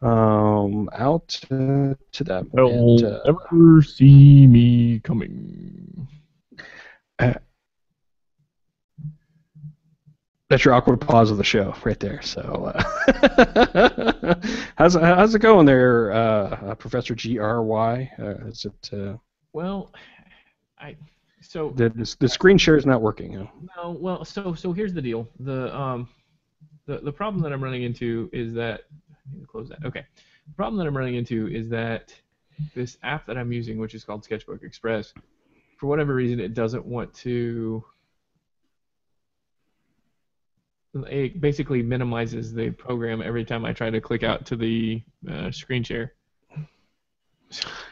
um, out uh, to them. They'll and, uh, never see me coming. Uh, that's your awkward pause of the show right there. So, uh, how's how's it going there, uh, Professor G R Y? Uh, is it? Uh... Well, I so the, the, the screen share is not working. Huh? No, well, so so here's the deal. The um, the the problem that I'm running into is that I need to close that. Okay, the problem that I'm running into is that this app that I'm using, which is called Sketchbook Express, for whatever reason, it doesn't want to. It basically minimizes the program every time I try to click out to the uh, screen share.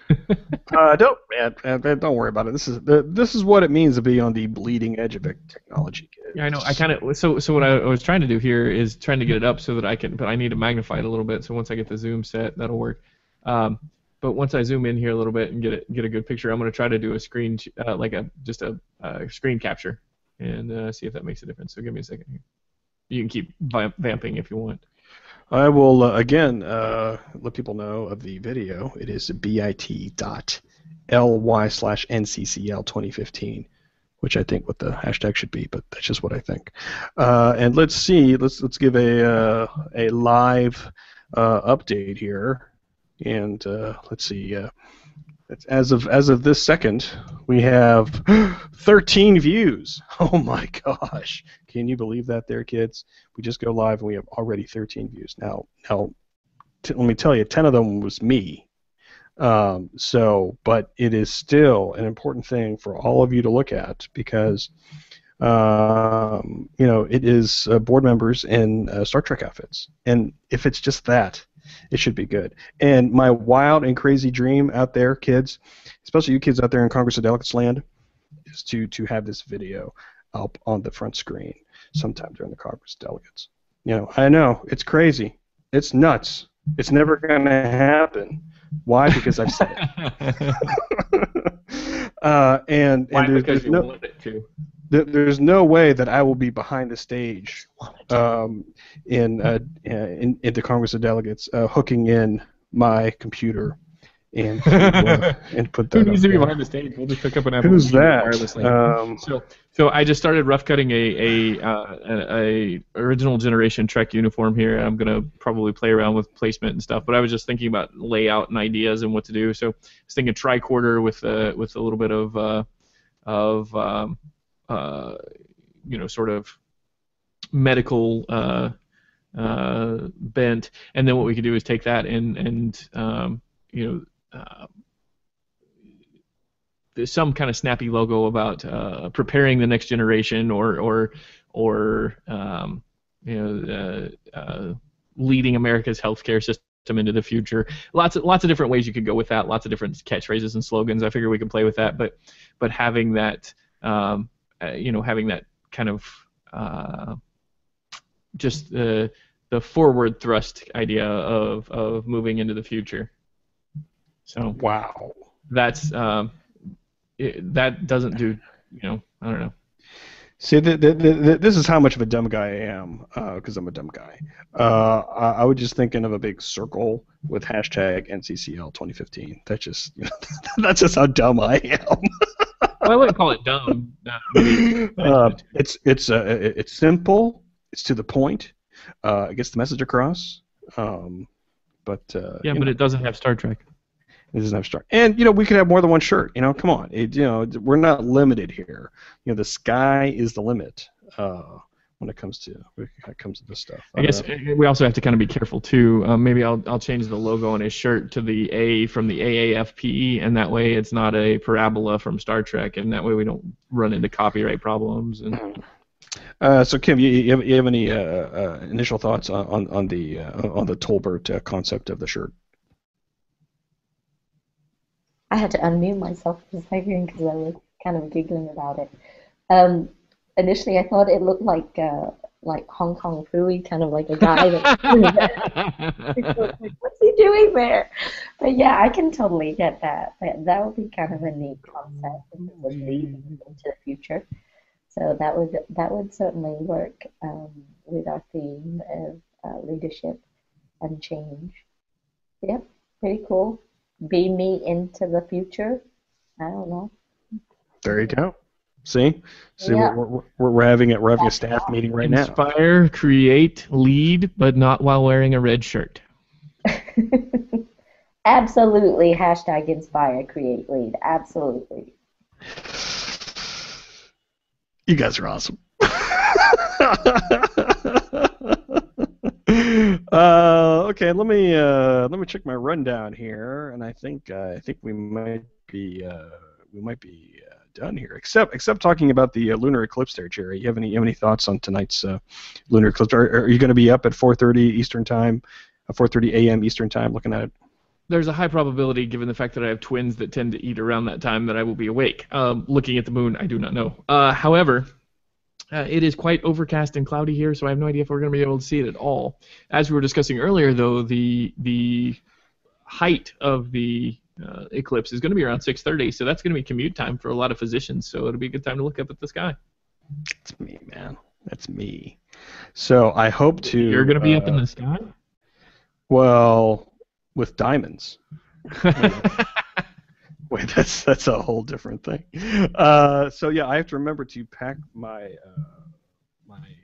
uh, don't man, don't worry about it. This is this is what it means to be on the bleeding edge of technology. Kids. Yeah, I know. I kind of so so what I was trying to do here is trying to get it up so that I can, but I need to magnify it a little bit. So once I get the zoom set, that'll work. Um, but once I zoom in here a little bit and get it get a good picture, I'm going to try to do a screen uh, like a just a uh, screen capture and uh, see if that makes a difference. So give me a second here. You can keep vamping if you want. I will uh, again uh, let people know of the video. It is bit.ly slash nccl 2015, which I think what the hashtag should be, but that's just what I think. Uh, and let's see. Let's let's give a uh, a live uh, update here, and uh, let's see. As of as of this second, we have 13 views. Oh my gosh! Can you believe that, there, kids? We just go live and we have already 13 views. Now, now, t- let me tell you, 10 of them was me. Um, so, but it is still an important thing for all of you to look at because, um, you know, it is uh, board members in uh, Star Trek outfits, and if it's just that, it should be good. And my wild and crazy dream out there, kids, especially you kids out there in Congress of Delegates land, is to to have this video up on the front screen sometime during the Congress of Delegates. You know, I know it's crazy, it's nuts, it's never going to happen. Why? Because I've said it. uh, and Why? and there's, Because there's you no want it to. There- there's no way that I will be behind the stage um, in, uh, in in the Congress of Delegates uh, hooking in my computer and uh, and put that. Who needs up to be there. behind the stage? We'll just pick up an Apple Who's TV that? wirelessly. Um, So, so I just started rough cutting a a, uh, a a original generation Trek uniform here. I'm gonna probably play around with placement and stuff. But I was just thinking about layout and ideas and what to do. So I was thinking tricorder with uh, with a little bit of uh, of um, uh, you know sort of medical uh, uh, bent, and then what we could do is take that and and um, you know. Uh, some kind of snappy logo about uh, preparing the next generation or or or um, you know uh, uh, leading America's healthcare system into the future. Lots of lots of different ways you could go with that. Lots of different catchphrases and slogans. I figure we can play with that, but but having that um, uh, you know having that kind of uh, just the the forward thrust idea of of moving into the future. So wow. that's um, it, that doesn't do you know I don't know. See, th th th th this is how much of a dumb guy I am, because I'm a dumb guy. Uh, I, I was just thinking of a big circle with hashtag NCCL 2015. That's just, you know, that's just how dumb I am. I wouldn't call it dumb. Uh, uh, it's it's uh, it's simple. It's to the point. Uh, it gets the message across. Um, but uh, yeah, but know, it doesn't have Star Trek. it doesn't have star. And you know, we could have more than one shirt. You know, come on. It, you know, we're not limited here. You know, the sky is the limit. Uh, when it comes to when it comes to this stuff. I guess Uh, uh, we also have to kind of be careful too. Um, maybe I'll I'll change the logo on his shirt to the A from the AAFPE, and that way it's not a parabola from Star Trek, and that way we don't run into copyright problems. And Uh, so Kim, you, you, have, you have any uh, uh, initial thoughts on on, on the uh, on the Tolbert uh, concept of the shirt? I had to unmute myself for a second because I was kind of giggling about it. Um, initially, I thought it looked like uh, like Hong Kong Phooey, kind of like a guy that. What's he doing there? But yeah, I can totally get that. That, that would be kind of a neat concept if it was leading into the future. So that would that would certainly work um, with our theme of uh, leadership and change. Yep, pretty cool. Be me into the future. I don't know. There you go. See, see, Yeah. we're, we're, we're, we're having a we're having a staff meeting right now. Inspire, create, lead, but not while wearing a red shirt. Absolutely. Hashtag inspire, create, lead. Absolutely. You guys are awesome. uh, okay, let me uh, let me check my rundown here, and I think uh, I think we might be uh, we might be uh, done here. Except except talking about the uh, lunar eclipse there, Gerry. You have any you have any thoughts on tonight's uh, lunar eclipse? Are, are you going to be up at 4:30 Eastern time, uh, 4:30 a.m. Eastern time, looking at it? There's a high probability, given the fact that I have twins that tend to eat around that time, that I will be awake. Um, looking at the moon, I do not know. Uh, however, uh, it is quite overcast and cloudy here, so I have no idea if we're going to be able to see it at all. As we were discussing earlier, though, the the height of the uh, eclipse is going to be around 6:30, so that's going to be commute time for a lot of physicians. So it'll be a good time to look up at the sky. That's me, man. That's me. So I hope to. You're going to be up in uh, the sky. Well, with diamonds. Wait, that's that's a whole different thing. Uh, so yeah, I have to remember to pack my uh, my uh,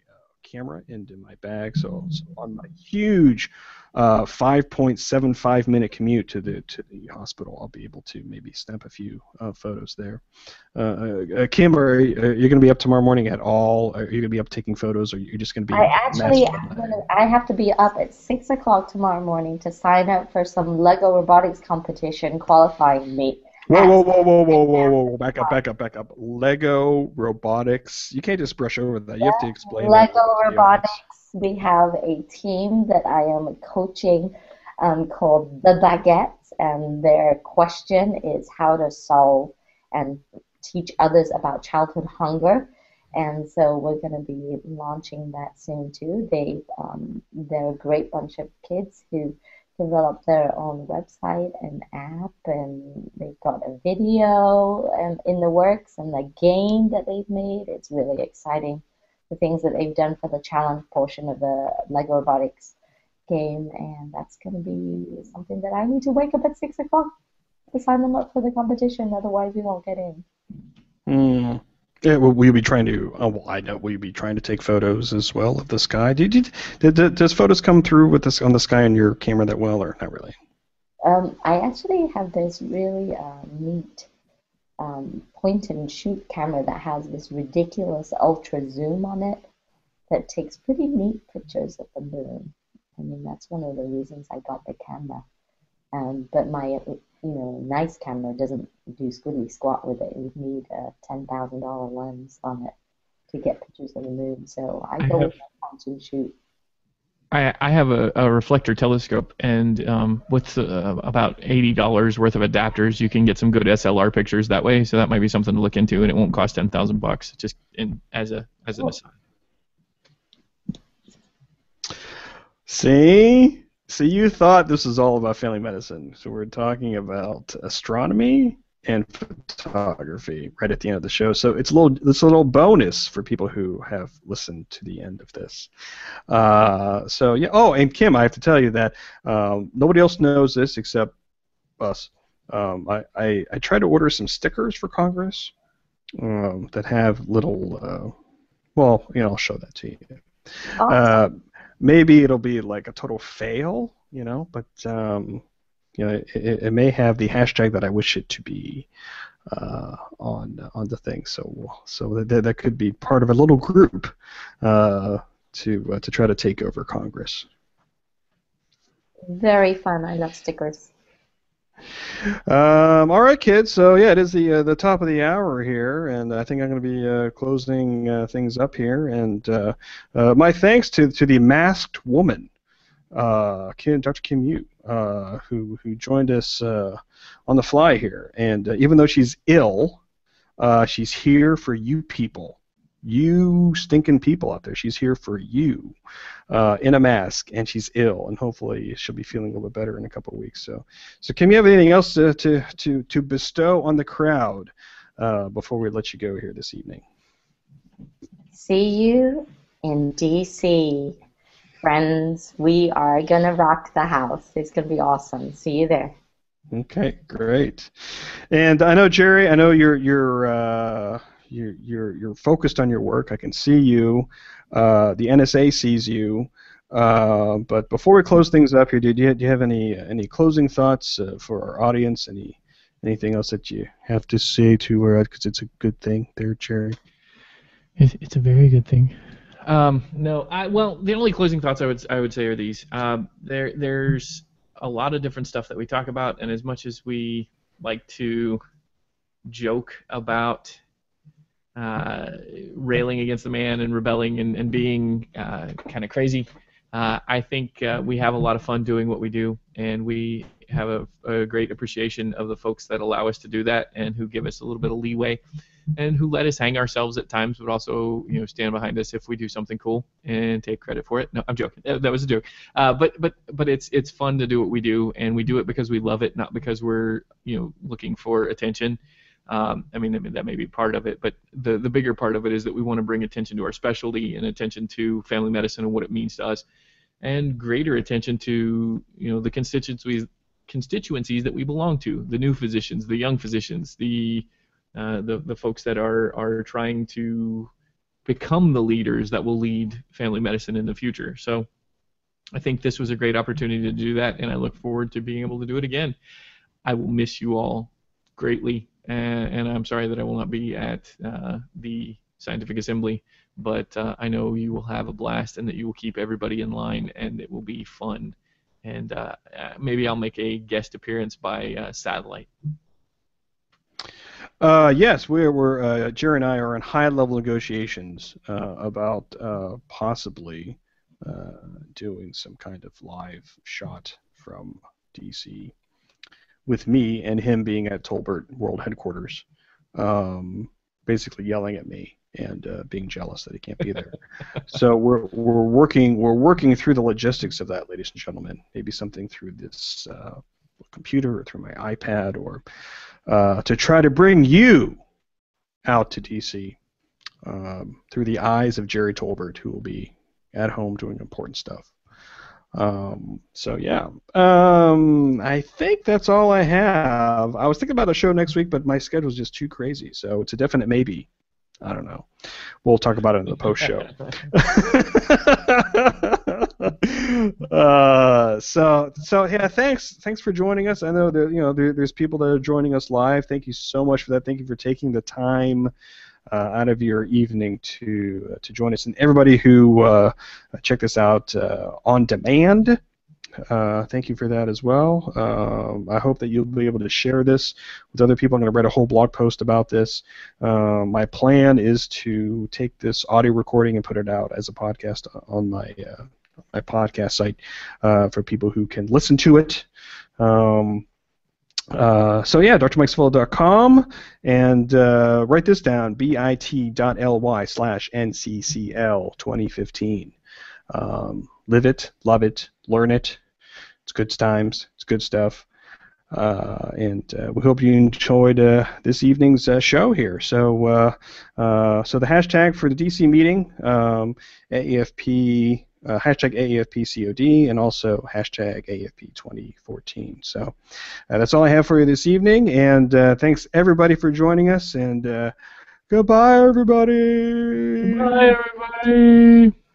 camera into my bag. So, so on my huge uh, 5.75 minute commute to the to the hospital, I'll be able to maybe snap a few uh, photos there. Uh, uh, Kim, are you, are you going to be up tomorrow morning at all? Are you going to be up taking photos, or are you just going to be? I actually, gonna, I have to be up at six o'clock tomorrow morning to sign up for some Lego robotics competition qualifying me. Whoa, whoa, whoa, whoa, whoa, whoa, whoa! whoa! Back up, back up, back up. Lego robotics. You can't just brush over that. You have to explain. Lego robotics. We have a team that I am coaching um, called the Baguettes, and their question is how to solve and teach others about childhood hunger. And so we're going to be launching that soon too. They um, they're a great bunch of kids who developed their own website and app, and they've got a video um, in the works and the game that they've made. It's really exciting the things that they've done for the challenge portion of the Lego Robotics game, and that's going to be something that I need to wake up at six o'clock to sign them up for the competition. Otherwise, we won't get in. Hmm. Yeah, will, you be trying to? Oh, well, I know. Will you be trying to take photos as well of the sky? Did, did, did does photos come through with this on the sky on your camera that well, or not really? Um, I actually have this really uh, neat um, point and shoot camera that has this ridiculous ultra zoom on it that takes pretty neat pictures of the moon. I mean, that's one of the reasons I got the camera. Um, but my, you know, nice camera doesn't do squiddly squat with it. You'd need a ten thousand dollar lens on it to get pictures of the moon. So I I go have- with my point and shoot. I, I have a, a reflector telescope, and um, with uh, about eighty dollars worth of adapters, you can get some good SLR pictures that way. So that might be something to look into, and it won't cost ten thousand bucks. Just in as a as an aside. See, so you thought this was all about family medicine. So we're talking about astronomy and photography right at the end of the show. So it's a little it's a little bonus for people who have listened to the end of this. Uh, so yeah. Oh, and Kim, I have to tell you that um, nobody else knows this except us. Um, I, I I tried to order some stickers for Congress um, that have little. Uh, well, you know, I'll show that to you. Awesome. Maybe it'll be like a total fail, you know, but um, you know, it, it it may have the hashtag that I wish it to be uh, on on the thing. So so that that could be part of a little group uh, to uh, to try to take over Congress. Very fun. I love stickers. Um, all right, kids. So yeah, it is the uh, the top of the hour here, and I think I'm going to be uh, closing uh, things up here. And uh, uh, my thanks to to the masked woman, uh, Kim, Dr. Kim Yu, who who joined us on the fly here. And even though she's ill, she's here for you people, you stinking people out there. She's here for you, uh, in a mask, and she's ill, and hopefully she'll be feeling a little bit better in a couple of weeks. So. So, Kim, you have anything else to, to, to, to bestow on the crowd uh, before we let you go here this evening? See you in DC. Friends, we are going to rock the house. It's going to be awesome. See you there. Okay, great. And I know Gerry. I know you're you're uh, you're you're you're focused on your work. I can see you. Uh, the NSA sees you. Uh, but before we close things up here, do you, do you have any any closing thoughts uh, for our audience? Any anything else that you have to say to her? Because it's a good thing there, Gerry. It's, it's a very good thing. Um, no, I well, the only closing thoughts I would I would say are these. Um, there there's a lot of different stuff that we talk about, and as much as we like to joke about uh, railing against the man and rebelling and, and being uh, kind of crazy, uh, I think uh, we have a lot of fun doing what we do, and we have a, a great appreciation of the folks that allow us to do that and who give us a little bit of leeway and who let us hang ourselves at times, but also you know stand behind us if we do something cool and take credit for it. No, I'm joking. That was a joke. Uh, but but but it's it's fun to do what we do, and we do it because we love it, not because we're you know looking for attention. Um, I mean, that may be part of it, but the the bigger part of it is that we want to bring attention to our specialty and attention to family medicine and what it means to us, and greater attention to you know the constituencies constituencies that we belong to, the new physicians, the young physicians, the uh, the the folks that are are trying to become the leaders that will lead family medicine in the future. So I think this was a great opportunity to do that, and I look forward to being able to do it again. I will miss you all greatly, and, and I'm sorry that I will not be at uh, the scientific assembly, but uh, I know you will have a blast and that you will keep everybody in line, and it will be fun. And uh, uh maybe I'll make a guest appearance by uh, satellite. Uh, yes, we're, we're Gerry and I are in high-level negotiations about possibly doing some kind of live shot from DC with me and him being at Tolbert World Headquarters, um, basically yelling at me and uh, being jealous that he can't be there. so we're we're working we're working through the logistics of that, ladies and gentlemen. Maybe something through this uh, computer or through my iPad or uh, to try to bring you out to DC um, through the eyes of Gerry Tolbert, who will be at home doing important stuff. Um, so yeah, um, I think that's all I have. I was thinking about a show next week, but my schedule is just too crazy. So it's a definite maybe. I don't know. We'll talk about it in the post show. uh, so so yeah, thanks thanks for joining us. I know that you know there, there's people that are joining us live. Thank you so much for that. Thank you for taking the time out of your evening to uh, to join us, and everybody who uh, check this out uh, on demand. Uh, thank you for that as well. Um, I hope that you'll be able to share this with other people. I'm going to write a whole blog post about this. Uh, my plan is to take this audio recording and put it out as a podcast on my uh, my podcast site uh, for people who can listen to it. Um, uh, so yeah, drmikesevilla.com and uh, write this down: bit.ly slash nccl 2015. Um, live it, love it, learn it. It's good times. It's good stuff. Uh, and uh, we hope you enjoyed uh, this evening's show here. So, so the hashtag for the DC meeting, um, AAFP uh, hashtag AAFPCOD and also hashtag AAFP2014. So uh, that's all I have for you this evening, and uh, thanks everybody for joining us, and uh, goodbye everybody. Bye everybody.